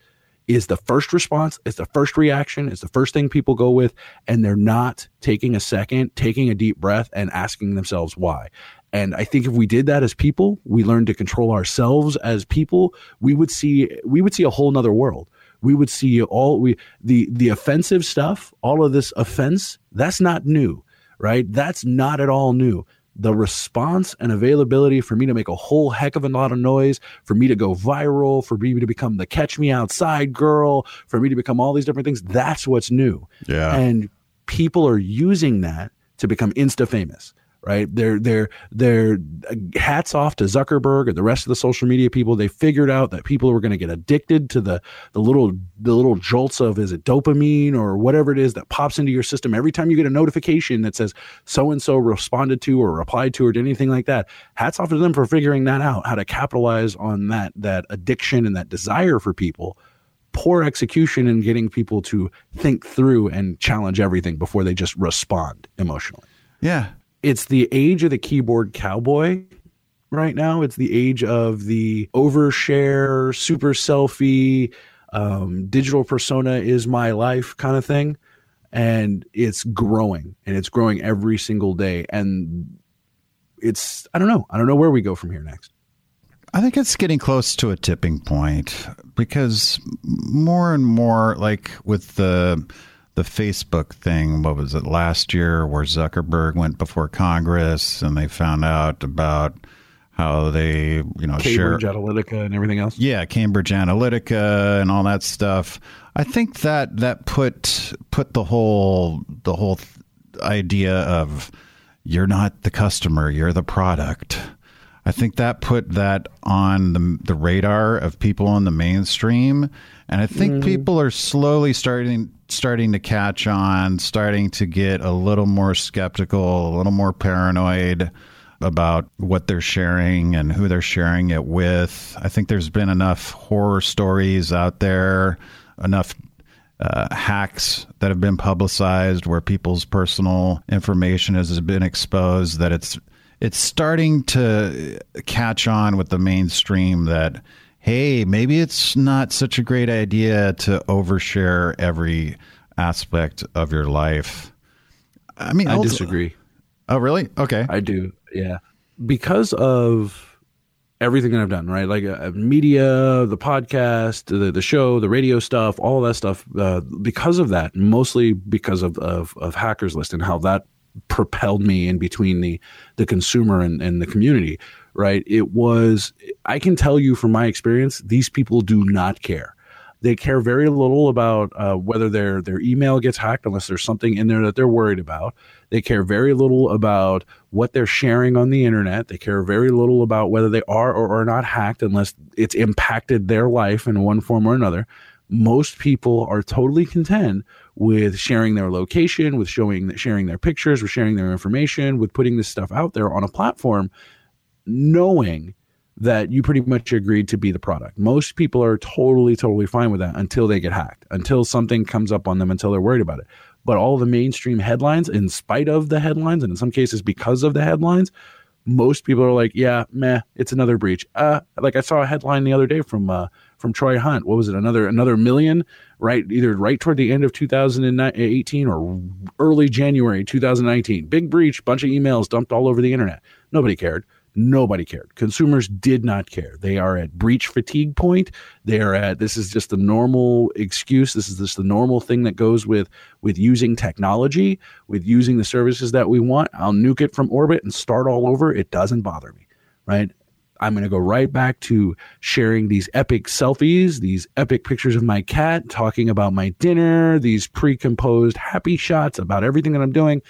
is the first response, it's the first reaction, it's the first thing people go with, and they're not taking a second, taking a deep breath, and asking themselves why. And I think if we did that as people, we learned to control ourselves as people, we would see we would see a whole nother world. We would see all we the the offensive stuff, all of this offense, that's not new, right? That's not at all new. The response and availability for me to make a whole heck of a lot of noise, for me to go viral, for me to become the catch me outside girl, for me to become all these different things, that's what's new. Yeah. And people are using that to become insta famous right? They're they're they're uh, hats off to Zuckerberg and the rest of the social media people. They figured out that people were going to get addicted to the the little the little jolts of is it dopamine or whatever it is that pops into your system every time you get a notification that says so and so responded to or replied to or did anything like that. Hats off to them for figuring that out, how to capitalize on that that addiction and that desire for people poor execution in getting people to think through and challenge everything before they just respond emotionally. Yeah it's the age of the keyboard cowboy right now. It's the age of the overshare, super selfie, um, digital persona is my life kind of thing. And it's growing and it's growing every single day. And it's, I don't know. I don't know where we go from here next. I think it's getting close to a tipping point because more and more, like with the the Facebook thing. What was it last year where Zuckerberg went before Congress and they found out about how they, you know, Cambridge share Analytica and everything else. Yeah, Cambridge Analytica and all that stuff. I think that that put put the whole the whole idea of you're not the customer, you're the product. I think that put that on the the radar of people on the mainstream and I think mm. people are slowly starting starting to catch on, starting to get a little more skeptical, a little more paranoid about what they're sharing and who they're sharing it with. I think there's been enough horror stories out there, enough uh, hacks that have been publicized where people's personal information has been exposed that it's it's starting to catch on with the mainstream that hey, maybe it's not such a great idea to overshare every aspect of your life. I mean, I disagree. Oh, really? Okay. I do. Yeah. Because of everything that I've done, right? Like uh, media, the podcast, the, the show, the radio stuff, all that stuff. Uh, because of that, mostly because of, of, of Hackers List and how that propelled me in between the the consumer and, and the community right? It was, I can tell you from my experience, these people do not care. They care very little about uh, whether their their email gets hacked, unless there's something in there that they're worried about. They care very little about what they're sharing on the internet. They care very little about whether they are or are not hacked, unless it's impacted their life in one form or another. Most people are totally content with sharing their location, with showing sharing their pictures, with sharing their information, with putting this stuff out there on a platform knowing that you pretty much agreed to be the product. Most people are totally, totally fine with that until they get hacked, until something comes up on them, until they're worried about it. But all the mainstream headlines, in spite of the headlines, and in some cases because of the headlines, most people are like, "Yeah, meh, it's another breach." Uh, like I saw a headline the other day from uh, from Troy Hunt. What was it? Another another million, right? Either right toward the end of 2018 or early January 2019. Big breach, bunch of emails dumped all over the internet. Nobody cared. Nobody cared. Consumers did not care. They are at breach fatigue point. They are at this is just the normal excuse. This is just the normal thing that goes with with using technology, with using the services that we want. I'll nuke it from orbit and start all over. It doesn't bother me, right? I'm going to go right back to sharing these epic selfies, these epic pictures of my cat, talking about my dinner, these pre-composed happy shots about everything that I'm doing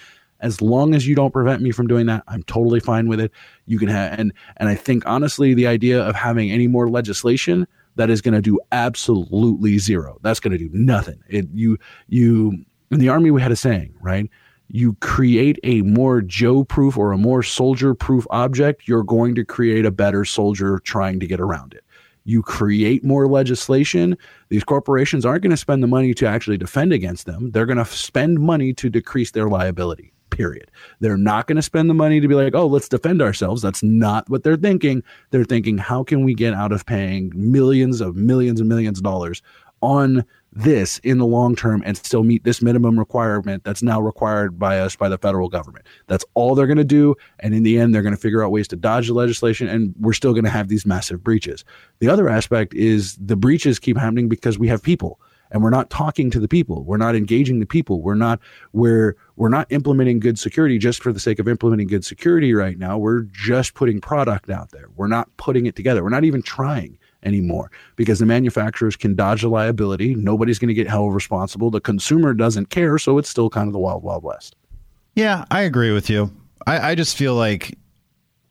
as long as you don't prevent me from doing that i'm totally fine with it. You can have and and i think honestly the idea of having any more legislation that is going to do absolutely zero that's going to do nothing. It you you in the army we had a saying right? You create a more joe proof or a more soldier proof object you're going to create a better soldier trying to get around it. You create more legislation, these corporations aren't going to spend the money to actually defend against them. They're going to spend money to decrease their liability period. They're not going to spend the money to be like, oh, let's defend ourselves. That's not what they're thinking. They're thinking, how can we get out of paying millions of millions and millions of dollars on this in the long term and still meet this minimum requirement that's now required by us by the federal government. That's all they're going to do. And in the end, they're going to figure out ways to dodge the legislation, and we're still going to have these massive breaches. The other aspect is the breaches keep happening because we have people and we're not talking to the people. We're not engaging the people. We're not we're we're not implementing good security just for the sake of implementing good security right now. We're just putting product out there. We're not putting it together. We're not even trying anymore because the manufacturers can dodge the liability. Nobody's going to get held responsible. The consumer doesn't care so it's still kind of the wild wild west. Yeah i agree with you. I, I just feel like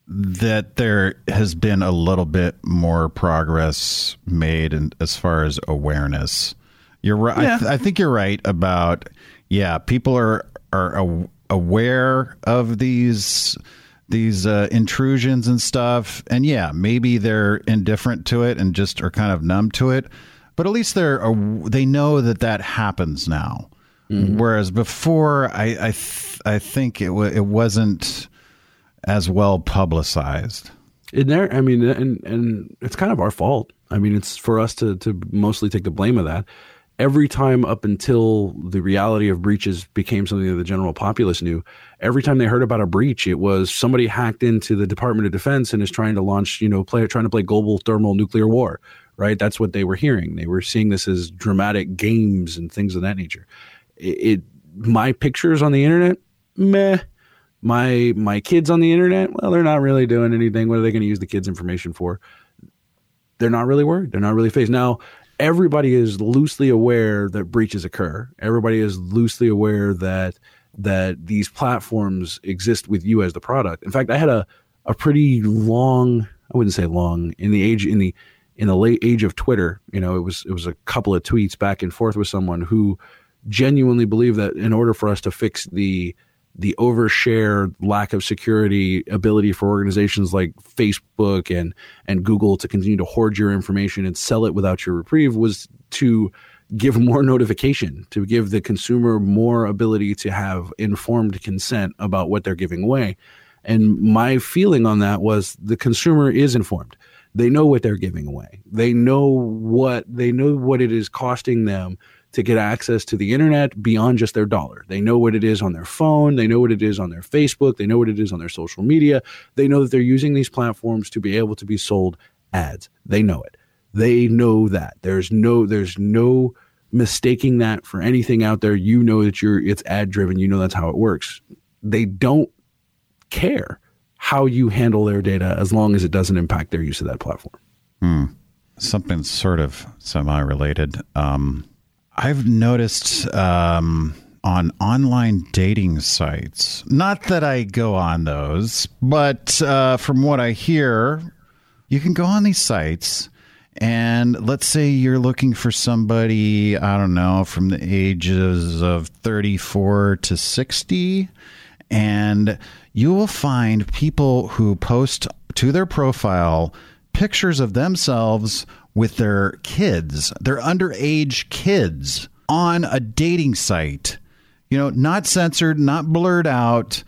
that there has been a little bit more progress made in, as far as awareness. You're right. Yeah. I, th- I, think you're right about yeah. People are are aware of these these uh, intrusions and stuff, and yeah, maybe they're indifferent to it and just are kind of numb to it. But at least they're they know that that happens now. Mm-hmm. Whereas before, I I, th- I think it w- it wasn't as well publicized. In there, I mean, and and it's kind of our fault. I mean, it's for us to to mostly take the blame of that. Every time up until the reality of breaches became something that the general populace knew, every time they heard about a breach, it was somebody hacked into the Department of Defense and is trying to launch, you know, play trying to play global thermal nuclear war. Right? That's what they were hearing. They were seeing this as dramatic games and things of that nature. It, it my pictures on the internet, meh my my kids on the internet well they're not really doing anything what are they going to use the kids information for they're not really worried they're not really fazed now everybody is loosely aware that breaches occur. Everybody is loosely aware that that these platforms exist with you as the product. In fact i had a a pretty long i wouldn't say long in the age in the in the late age of twitter you know it was it was a couple of tweets back and forth with someone who genuinely believed that in order for us to fix the the overshare lack of security ability for organizations like Facebook and and Google to continue to hoard your information and sell it without your reprieve was to give more notification to give the consumer more ability to have informed consent about what they're giving away. And my feeling on that was the consumer is informed. They know what they're giving away. They know what they know what it is costing them to get access to the internet beyond just their dollar. They know what it is on their phone, they know what it is on their Facebook, they know what it is on their social media. They know that they're using these platforms to be able to be sold ads. They know it. They know that. There's no there's no mistaking that for anything out there. You know that you're it's ad driven, you know that's how it works. They don't care how you handle their data as long as it doesn't impact their use of that platform. Hmm. Something sort of semi related. Um, I've noticed um, on online dating sites, not that I go on those, but uh, from what I hear, you can go on these sites. And let's say you're looking for somebody, I don't know, from the ages of 34 to 60. And you will find people who post to their profile pictures of themselves with their kids, their underage kids on a dating site. You know, not censored, not blurred out,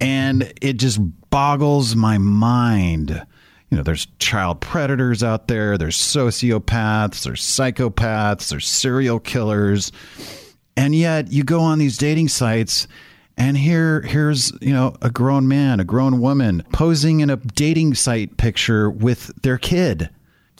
and it just boggles my mind. You know, there's child predators out there, there's sociopaths, there's psychopaths, there's serial killers. And yet you go on these dating sites and here here's, you know, a grown man, a grown woman posing in a dating site picture with their kid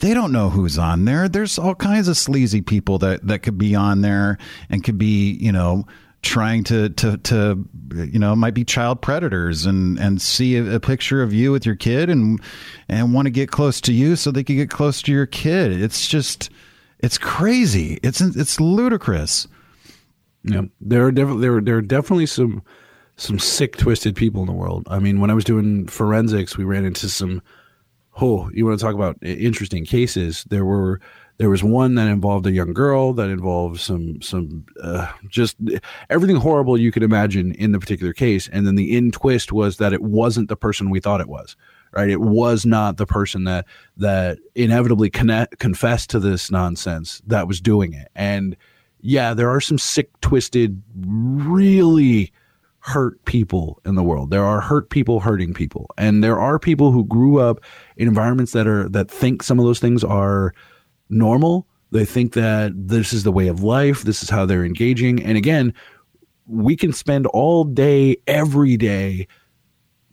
they don't know who's on there. There's all kinds of sleazy people that that could be on there and could be, you know, trying to to to you know might be child predators and and see a, a, picture of you with your kid and and want to get close to you so they can get close to your kid. It's just it's crazy. It's it's ludicrous. Yeah. There are definitely there, there are definitely some some sick twisted people in the world. I mean when i was doing forensics we ran into some oh, you want to talk about interesting cases? There were there was one that involved a young girl that involved some some uh, just everything horrible you could imagine in the particular case, and then the end twist was that it wasn't the person we thought it was. Right, it was not the person that that inevitably connect, confessed to this nonsense that was doing it. And yeah, there are some sick, twisted, really hurt people in the world. There are hurt people hurting people. And there are people who grew up in environments that are that think some of those things are normal. They think that this is the way of life, this is how they're engaging. And again, we can spend all day every day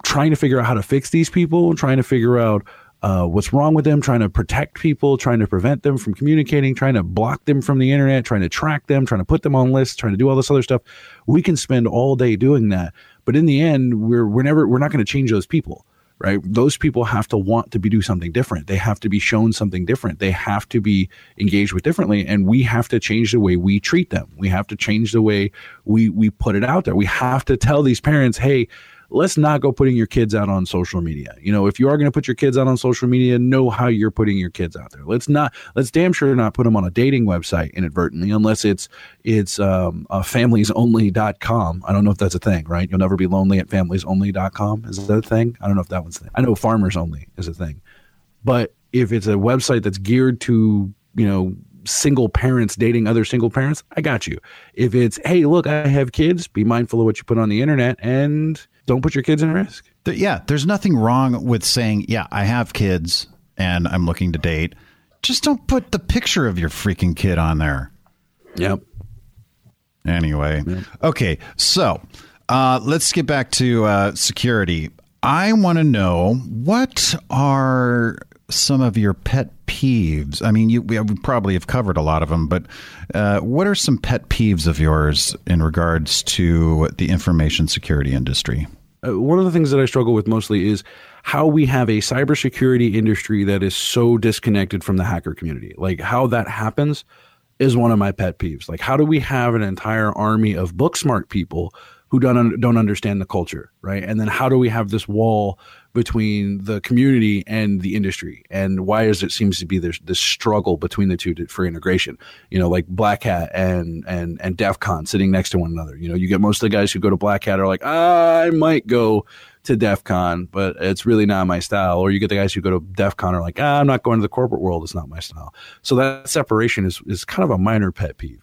trying to figure out how to fix these people, and trying to figure out uh, what's wrong with them, trying to protect people, trying to prevent them from communicating, trying to block them from the internet, trying to track them, trying to put them on lists, trying to do all this other stuff. We can spend all day doing that, but in the end, we're we're never we're not going to change those people, right? Those people have to want to be do something different. They have to be shown something different. They have to be engaged with differently, and we have to change the way we treat them. We have to change the way we we put it out there. We have to tell these parents, hey let's not go putting your kids out on social media. You know, if you are going to put your kids out on social media, know how you're putting your kids out there. Let's not let's damn sure not put them on a dating website inadvertently unless it's it's um, uh, familiesonly.com. I don't know if that's a thing, right? You'll never be lonely at familiesonly.com. Is that a thing? I don't know if that one's a thing. I know farmers only is a thing. But if it's a website that's geared to, you know, single parents dating other single parents, I got you. If it's, hey, look, I have kids, be mindful of what you put on the internet and don't put your kids in risk. Yeah, there's nothing wrong with saying, yeah, I have kids and I'm looking to date. Just don't put the picture of your freaking kid on there. Yep. Anyway, yep. okay, so uh, let's get back to uh, security. I want to know what are some of your pet peeves? I mean, you we probably have covered a lot of them, but uh, what are some pet peeves of yours in regards to the information security industry? Uh, one of the things that I struggle with mostly is how we have a cybersecurity industry that is so disconnected from the hacker community. Like how that happens is one of my pet peeves. Like how do we have an entire army of book smart people who don't don't understand the culture, right? And then how do we have this wall between the community and the industry? And why is it seems to be there's this struggle between the two to, for integration? You know, like Black Hat and and and DEF CON sitting next to one another. You know, you get most of the guys who go to Black Hat are like, I might go to DEF CON, but it's really not my style. Or you get the guys who go to DEF CON are like, ah, I'm not going to the corporate world. It's not my style. So that separation is is kind of a minor pet peeve.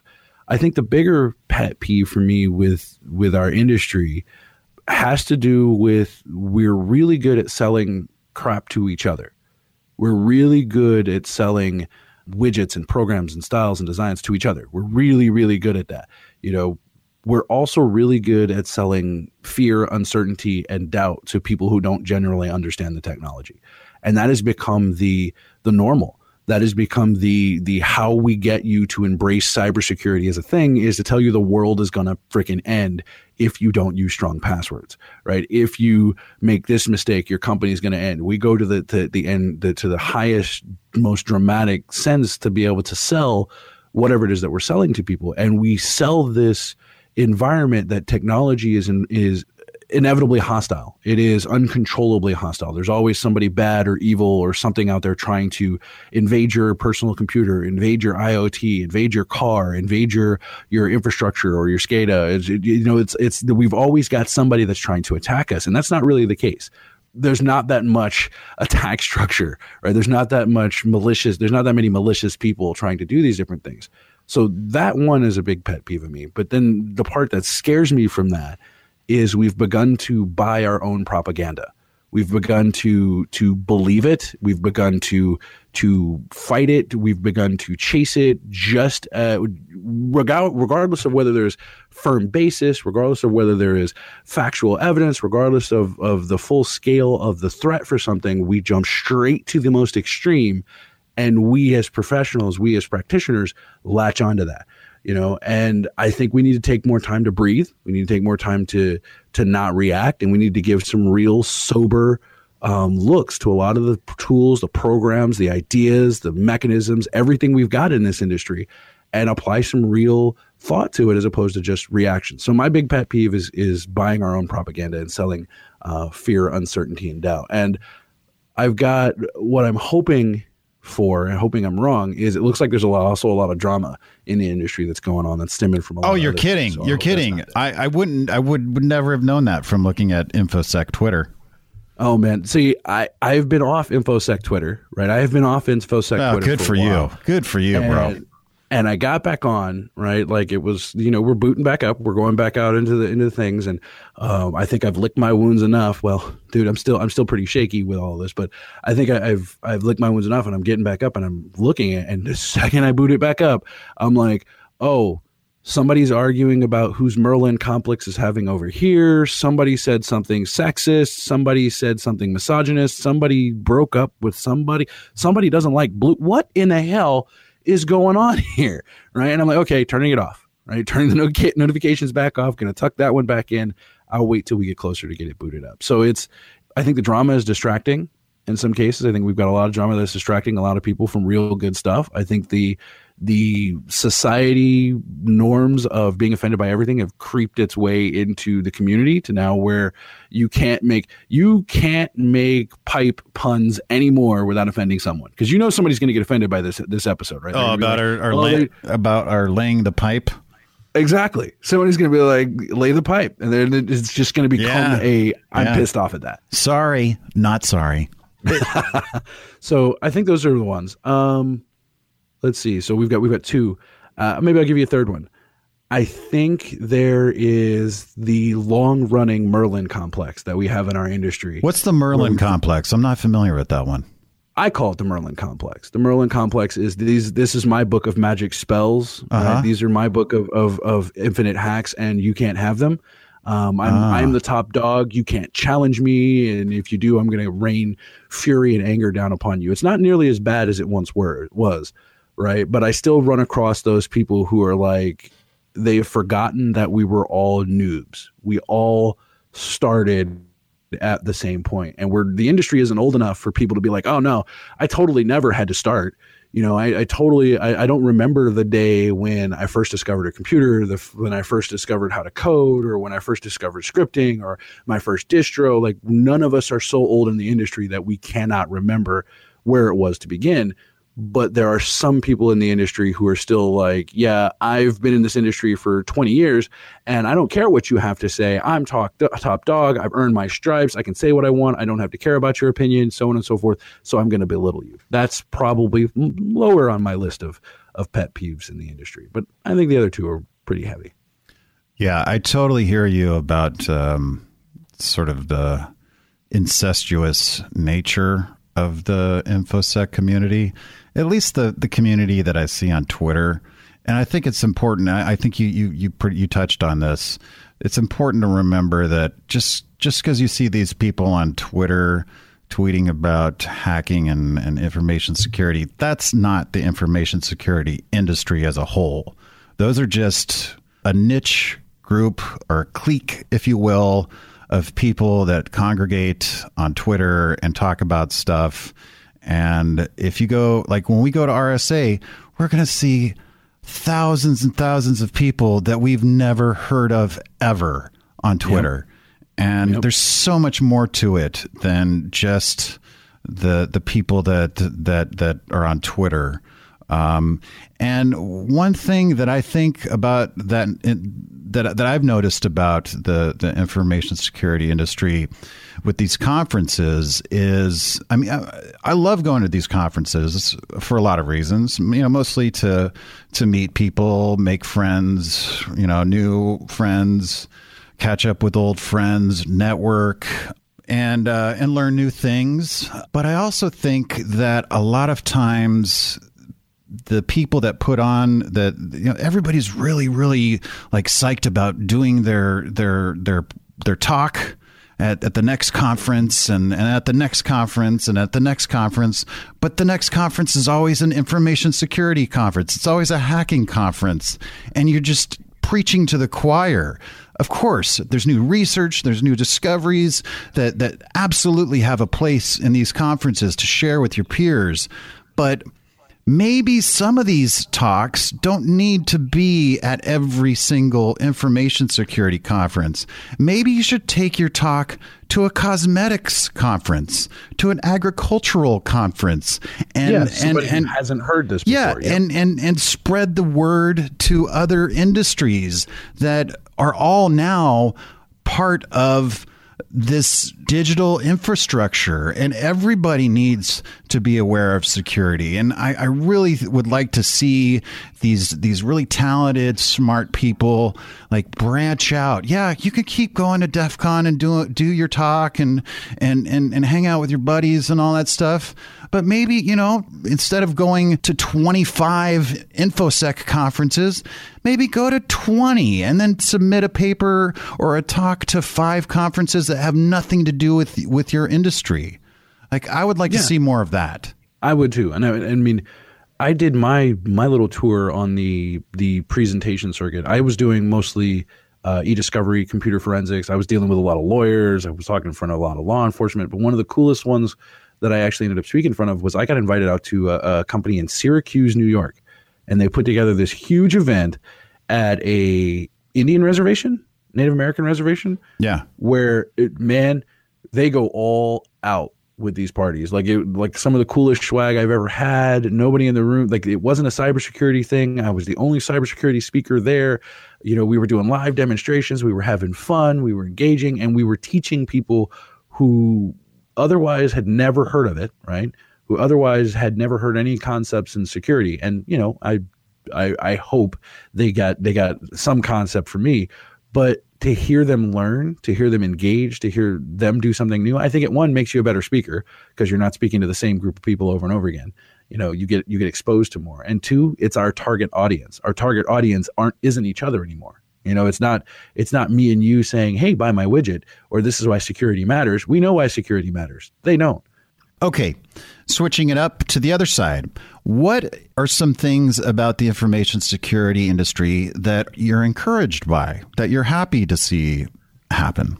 I think the bigger pet peeve for me with with our industry has to do with we're really good at selling crap to each other. We're really good at selling widgets and programs and styles and designs to each other. We're really really good at that. You know, we're also really good at selling fear, uncertainty and doubt to people who don't generally understand the technology. And that has become the the normal that has become the the how we get you to embrace cybersecurity as a thing is to tell you the world is to freaking end if you don't use strong passwords, right? If you make this mistake, your company is going to end. We go to the to the end the, to the highest, most dramatic sense to be able to sell whatever it is that we're selling to people, and we sell this environment that technology is in, is inevitably hostile. It is uncontrollably hostile. There's always somebody bad or evil or something out there trying to invade your personal computer, invade your IoT, invade your car, invade your your infrastructure or your SCADA. You know, it's it's we've always got somebody that's trying to attack us, and that's not really the case. There's not that much attack structure, right? There's not that much malicious. There's not that many malicious people trying to do these different things. So that one is a big pet peeve of me. But then the part that scares me from that is we've begun to buy our own propaganda. We've begun to to believe it. We've begun to to fight it. We've begun to chase it. Just uh, regardless of whether there's firm basis, regardless of whether there is factual evidence, regardless of of the full scale of the threat for something, we jump straight to the most extreme, and we as professionals, we as practitioners, latch onto that you know and i think we need to take more time to breathe. We need to take more time to to not react and we need to give some real sober um, looks to a lot of the tools the programs the ideas the mechanisms everything we've got in this industry and apply some real thought to it as opposed to just reaction. So my big pet peeve is is buying our own propaganda and selling uh, fear uncertainty and doubt. And i've got what i'm hoping for, and hoping I'm wrong, is it looks like there's a lot, also a lot of drama in the industry that's going on that's stemming from. oh, you're kidding! So you're kidding! I, I wouldn't. I would would never have known that from looking at infosec Twitter. Oh man, see, I I've been off infosec Twitter, right? I have been off infosec. Oh, Twitter good for, for you. Good for you, and, bro and I got back on, right? Like it was, you know, we're booting back up, we're going back out into the into things, and um, I think I've licked my wounds enough. Well, dude, I'm still I'm still pretty shaky with all this, but I think I, have I've licked my wounds enough, and I'm getting back up, and I'm looking at, and the second I boot it back up, I'm like, oh, somebody's arguing about whose Merlin complex is having over here. Somebody said something sexist. Somebody said something misogynist. Somebody broke up with somebody. Somebody doesn't like blue. What in the hell? Is going on here? Right. And I'm like, okay, turning it off, right? Turning the notifications back off, going to tuck that one back in. I'll wait till we get closer to get it booted up. So it's, I think the drama is distracting. in some cases. I think we've got a lot of drama that's distracting a lot of people from real good stuff. I think the the society norms of being offended by everything have creeped its way into the community to now where you can't make you can't make pipe puns anymore without offending someone because you know somebody's going to get offended by this this episode right oh about like, our, our oh, lay, about our laying the pipe Exactly. Somebody's going to be like, lay the pipe. And then it's just going to become yeah. a, I'm yeah. pissed off at that. Sorry, not sorry. so I think those are the ones. Um, let's see. So we've got, we've got two. Uh, maybe I'll give you a third one. I think there is the long running Merlin complex that we have in our industry. What's the Merlin complex? I'm not familiar with that one. I call it the Merlin Complex. The Merlin Complex is these. This is my book of magic spells. Uh-huh. Right? These are my book of, of of infinite hacks, and you can't have them. Um, I'm ah. I'm the top dog. You can't challenge me, and if you do, I'm going to rain fury and anger down upon you. It's not nearly as bad as it once were was, right? But I still run across those people who are like they've forgotten that we were all noobs. We all started at the same point and where the industry isn't old enough for people to be like oh no i totally never had to start you know i, I totally I, I, don't remember the day when i first discovered a computer the, when i first discovered how to code or when i first discovered scripting or my first distro like none of us are so old in the industry that we cannot remember where it was to begin but there are some people in the industry who are still like, yeah, I've been in this industry for 20 years and I don't care what you have to say. I'm top, top dog. I've earned my stripes. I can say what I want. I don't have to care about your opinion, so on and so forth. So I'm going to belittle you. That's probably lower on my list of, of pet peeves in the industry. But I think the other two are pretty heavy. Yeah, I totally hear you about um, sort of the incestuous nature of the infosec community at least the the community that I see on Twitter. And I think it's important. I, I think you you you you touched on this. It's important to remember that just just because you see these people on Twitter tweeting about hacking and, and information security, that's not the information security industry as a whole. Those are just a niche group or clique, if you will, of people that congregate on Twitter and talk about stuff and if you go, like when we go to RSA, we're going to see thousands and thousands of people that we've never heard of ever on Twitter. Yep. And yep. there's so much more to it than just the the people that that that are on Twitter. Um, and one thing that I think about that that that I've noticed about the the information security industry with these conferences is I mean I, I, love going to these conferences for a lot of reasons you know mostly to to meet people make friends you know new friends catch up with old friends network and uh, and learn new things. But I also think that a lot of times the people that put on that you know everybody's really really like psyched about doing their their their their talk at, at the next conference and, and at the next conference and at the next conference. But the next conference is always an information security conference. It's always a hacking conference. And you're just preaching to the choir. Of course, there's new research, there's new discoveries that, that absolutely have a place in these conferences to share with your peers. But maybe some of these talks don't need to be at every single information security conference. Maybe you should take your talk to a cosmetics conference, to an agricultural conference, and yeah, and, and hasn't heard this. Yeah, before, and and and spread the word to other industries that are all now part of this digital infrastructure and everybody needs to be aware of security. And I, I, really would like to see these these really talented smart people like branch out. Yeah you can keep going to def con and do do your talk and and and, and hang out with your buddies and all that stuff but maybe, you know, instead of going to 25 InfoSec conferences, maybe go to 20 and then submit a paper or a talk to five conferences that have nothing to do with with your industry. Like I would like yeah. to see more of that. I would too. And I, I mean, I did my my little tour on the the presentation circuit. I was doing mostly uh, e-discovery, computer forensics. I was dealing with a lot of lawyers. I was talking in front of a lot of law enforcement. But one of the coolest ones that I actually ended up speaking in front of was I got invited out to a, a company in Syracuse, New York, and they put together this huge event at a Indian reservation, Native American reservation. Yeah. Where it, man, they go all out with these parties. Like it, like some of the coolest swag I've ever had. Nobody in the room. Like it wasn't a cybersecurity thing. I was the only cybersecurity speaker there. You know, we were doing live demonstrations. We were having fun. We were engaging, and we were teaching people who otherwise had never heard of it. Right. Who otherwise had never heard any concepts in security. And you know, I, I, I hope they got they got some concept for me. But to hear them learn, to hear them engage, to hear them do something new, I think it one makes you a better speaker because you're not speaking to the same group of people over and over again. You know, you get you get exposed to more. And two, it's our target audience. Our target audience aren't isn't each other anymore. You know, it's not it's not me and you saying, "Hey, buy my widget," or "This is why security matters." We know why security matters. They don't. Okay, switching it up to the other side. What are some things about the information security industry that you're encouraged by, that you're happy to see happen?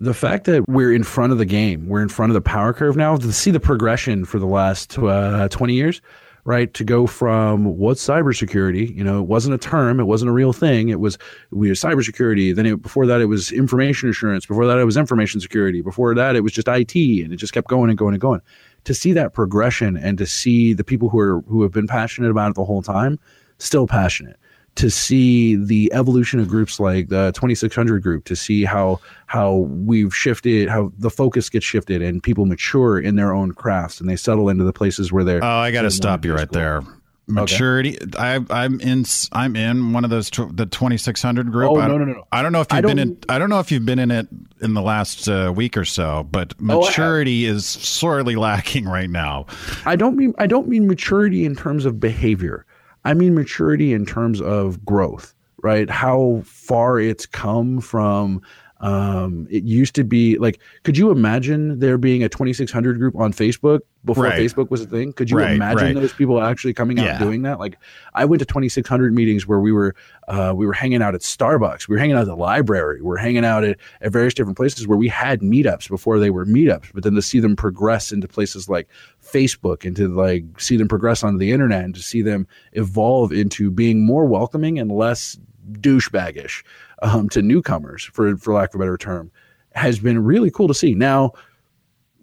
The fact that we're in front of the game, we're in front of the power curve now, to see the progression for the last uh, 20 years, right? To go from what's cybersecurity, you know, it wasn't a term, it wasn't a real thing. It was we had cybersecurity. Then it, before that, it was information assurance. Before that, it was information security. Before that, it was just IT, and it just kept going and going and going. To see that progression and to see the people who are who have been passionate about it the whole time still passionate to see the evolution of groups like the 2600 group to see how how we've shifted how the focus gets shifted and people mature in their own crafts and they settle into the places where they're oh i gotta stop you right school. there maturity okay. I, i'm in i'm in one of those tw- the 2600 group oh, no, no, no, no. i don't know if you've been in i don't know if you've been in it in the last uh, week or so but maturity oh, is sorely lacking right now i don't mean i don't mean maturity in terms of behavior I mean maturity in terms of growth, right? How far it's come from um, it used to be like, could you imagine there being a 2600 group on Facebook before right. Facebook was a thing? Could you right, imagine right. those people actually coming out yeah. doing that? Like, I went to 2600 meetings where we were uh, we were hanging out at Starbucks, we were hanging out at the library, we were hanging out at, at various different places where we had meetups before they were meetups. But then to see them progress into places like Facebook and to like see them progress onto the internet and to see them evolve into being more welcoming and less douchebaggish um, to newcomers, for for lack of a better term, has been really cool to see. Now,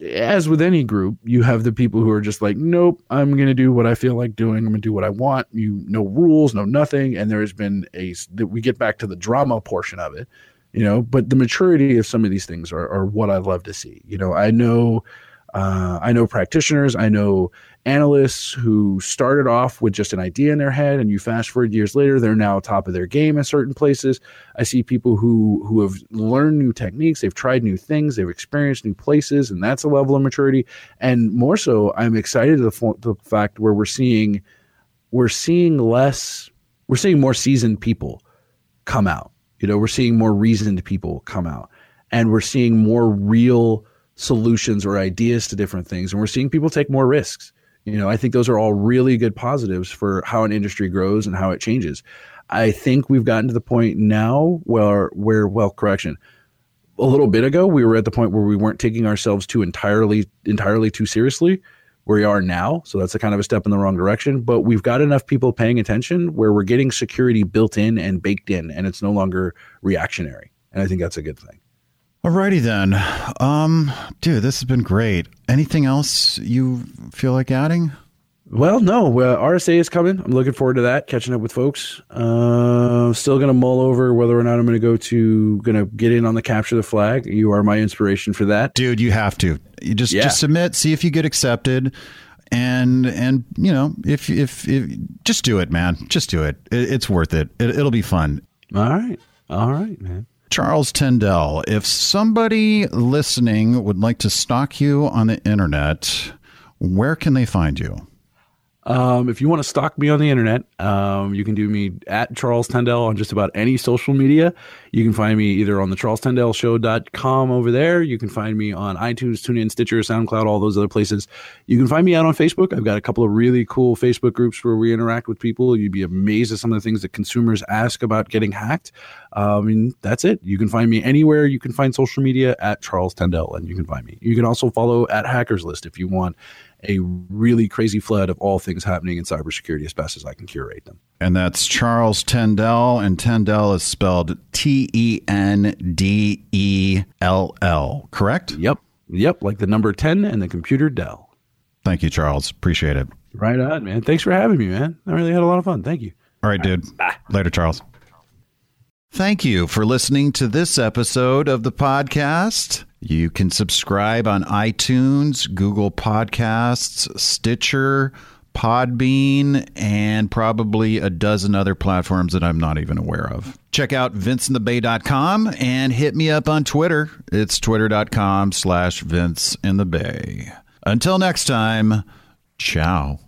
as with any group, you have the people who are just like, nope, I'm going to do what I feel like doing. I'm going to do what I want. You no rules, no nothing. And there has been a that we get back to the drama portion of it, you know. But the maturity of some of these things are, are what I love to see. You know, I know uh, I know practitioners, I know analysts who started off with just an idea in their head, and you fast forward years later, they're now top of their game in certain places. I see people who who have learned new techniques, they've tried new things, they've experienced new places, and that's a level of maturity. And more so, I'm excited to the, the fact where we're seeing we're seeing less, we're seeing more seasoned people come out. You know, we're seeing more reasoned people come out, and we're seeing more real solutions or ideas to different things. And we're seeing people take more risks. You know i think those are all really good positives for how an industry grows and how it changes. I think we've gotten to the point now where where well correction. A little bit ago we were at the point where we weren't taking ourselves too entirely entirely too seriously where we are now. So that's a kind of a step in the wrong direction. But we've got enough people paying attention where we're getting security built in and baked in and it's no longer reactionary. And i think that's a good thing Alrighty then. Um, dude, this has been great. Anything else you feel like adding? Well, no. Uh, RSA is coming. I'm looking forward to that. Catching up with folks. Uh, still gonna mull over whether or not I'm gonna go to gonna get in on the capture the flag. You are my inspiration for that, dude. You have to. You just yeah. just submit. See if you get accepted. And and you know if if, if just do it, man. Just do it. it it's worth it. it. It'll be fun. All right. All right, man. Charles Tendell, if somebody listening would like to stalk you on the internet, where can they find you? Um, if you want to stalk me on the internet, um, you can do me at Charles Tendell on just about any social media. You can find me either on the charlestendellshow.com over there. You can find me on iTunes, TuneIn, Stitcher, SoundCloud, all those other places. You can find me out on Facebook. I've got a couple of really cool Facebook groups where we interact with people. You'd be amazed at some of the things that consumers ask about getting hacked. Um, and that's it. You can find me anywhere you can find social media at Charles Tendell, and you can find me. You can also follow at Hackers List if you want a really crazy flood of all things happening in cybersecurity as best as I can curate them. And that's Charles Tendell, and Tendell is spelled T E N D E L L, correct? Yep. Yep. Like the number 10 and the computer Dell. Thank you, Charles. Appreciate it. Right on, man. Thanks for having me, man. I really had a lot of fun. Thank you. All right, dude. Later, Charles. Thank you for listening to this episode of the podcast. You can subscribe on iTunes, Google Podcasts, Stitcher, Podbean, and probably a dozen other platforms that I'm not even aware of. Check out vinceinthebay.com and hit me up on Twitter. It's twitter.com slash Vince in the Bay. Until next time, ciao.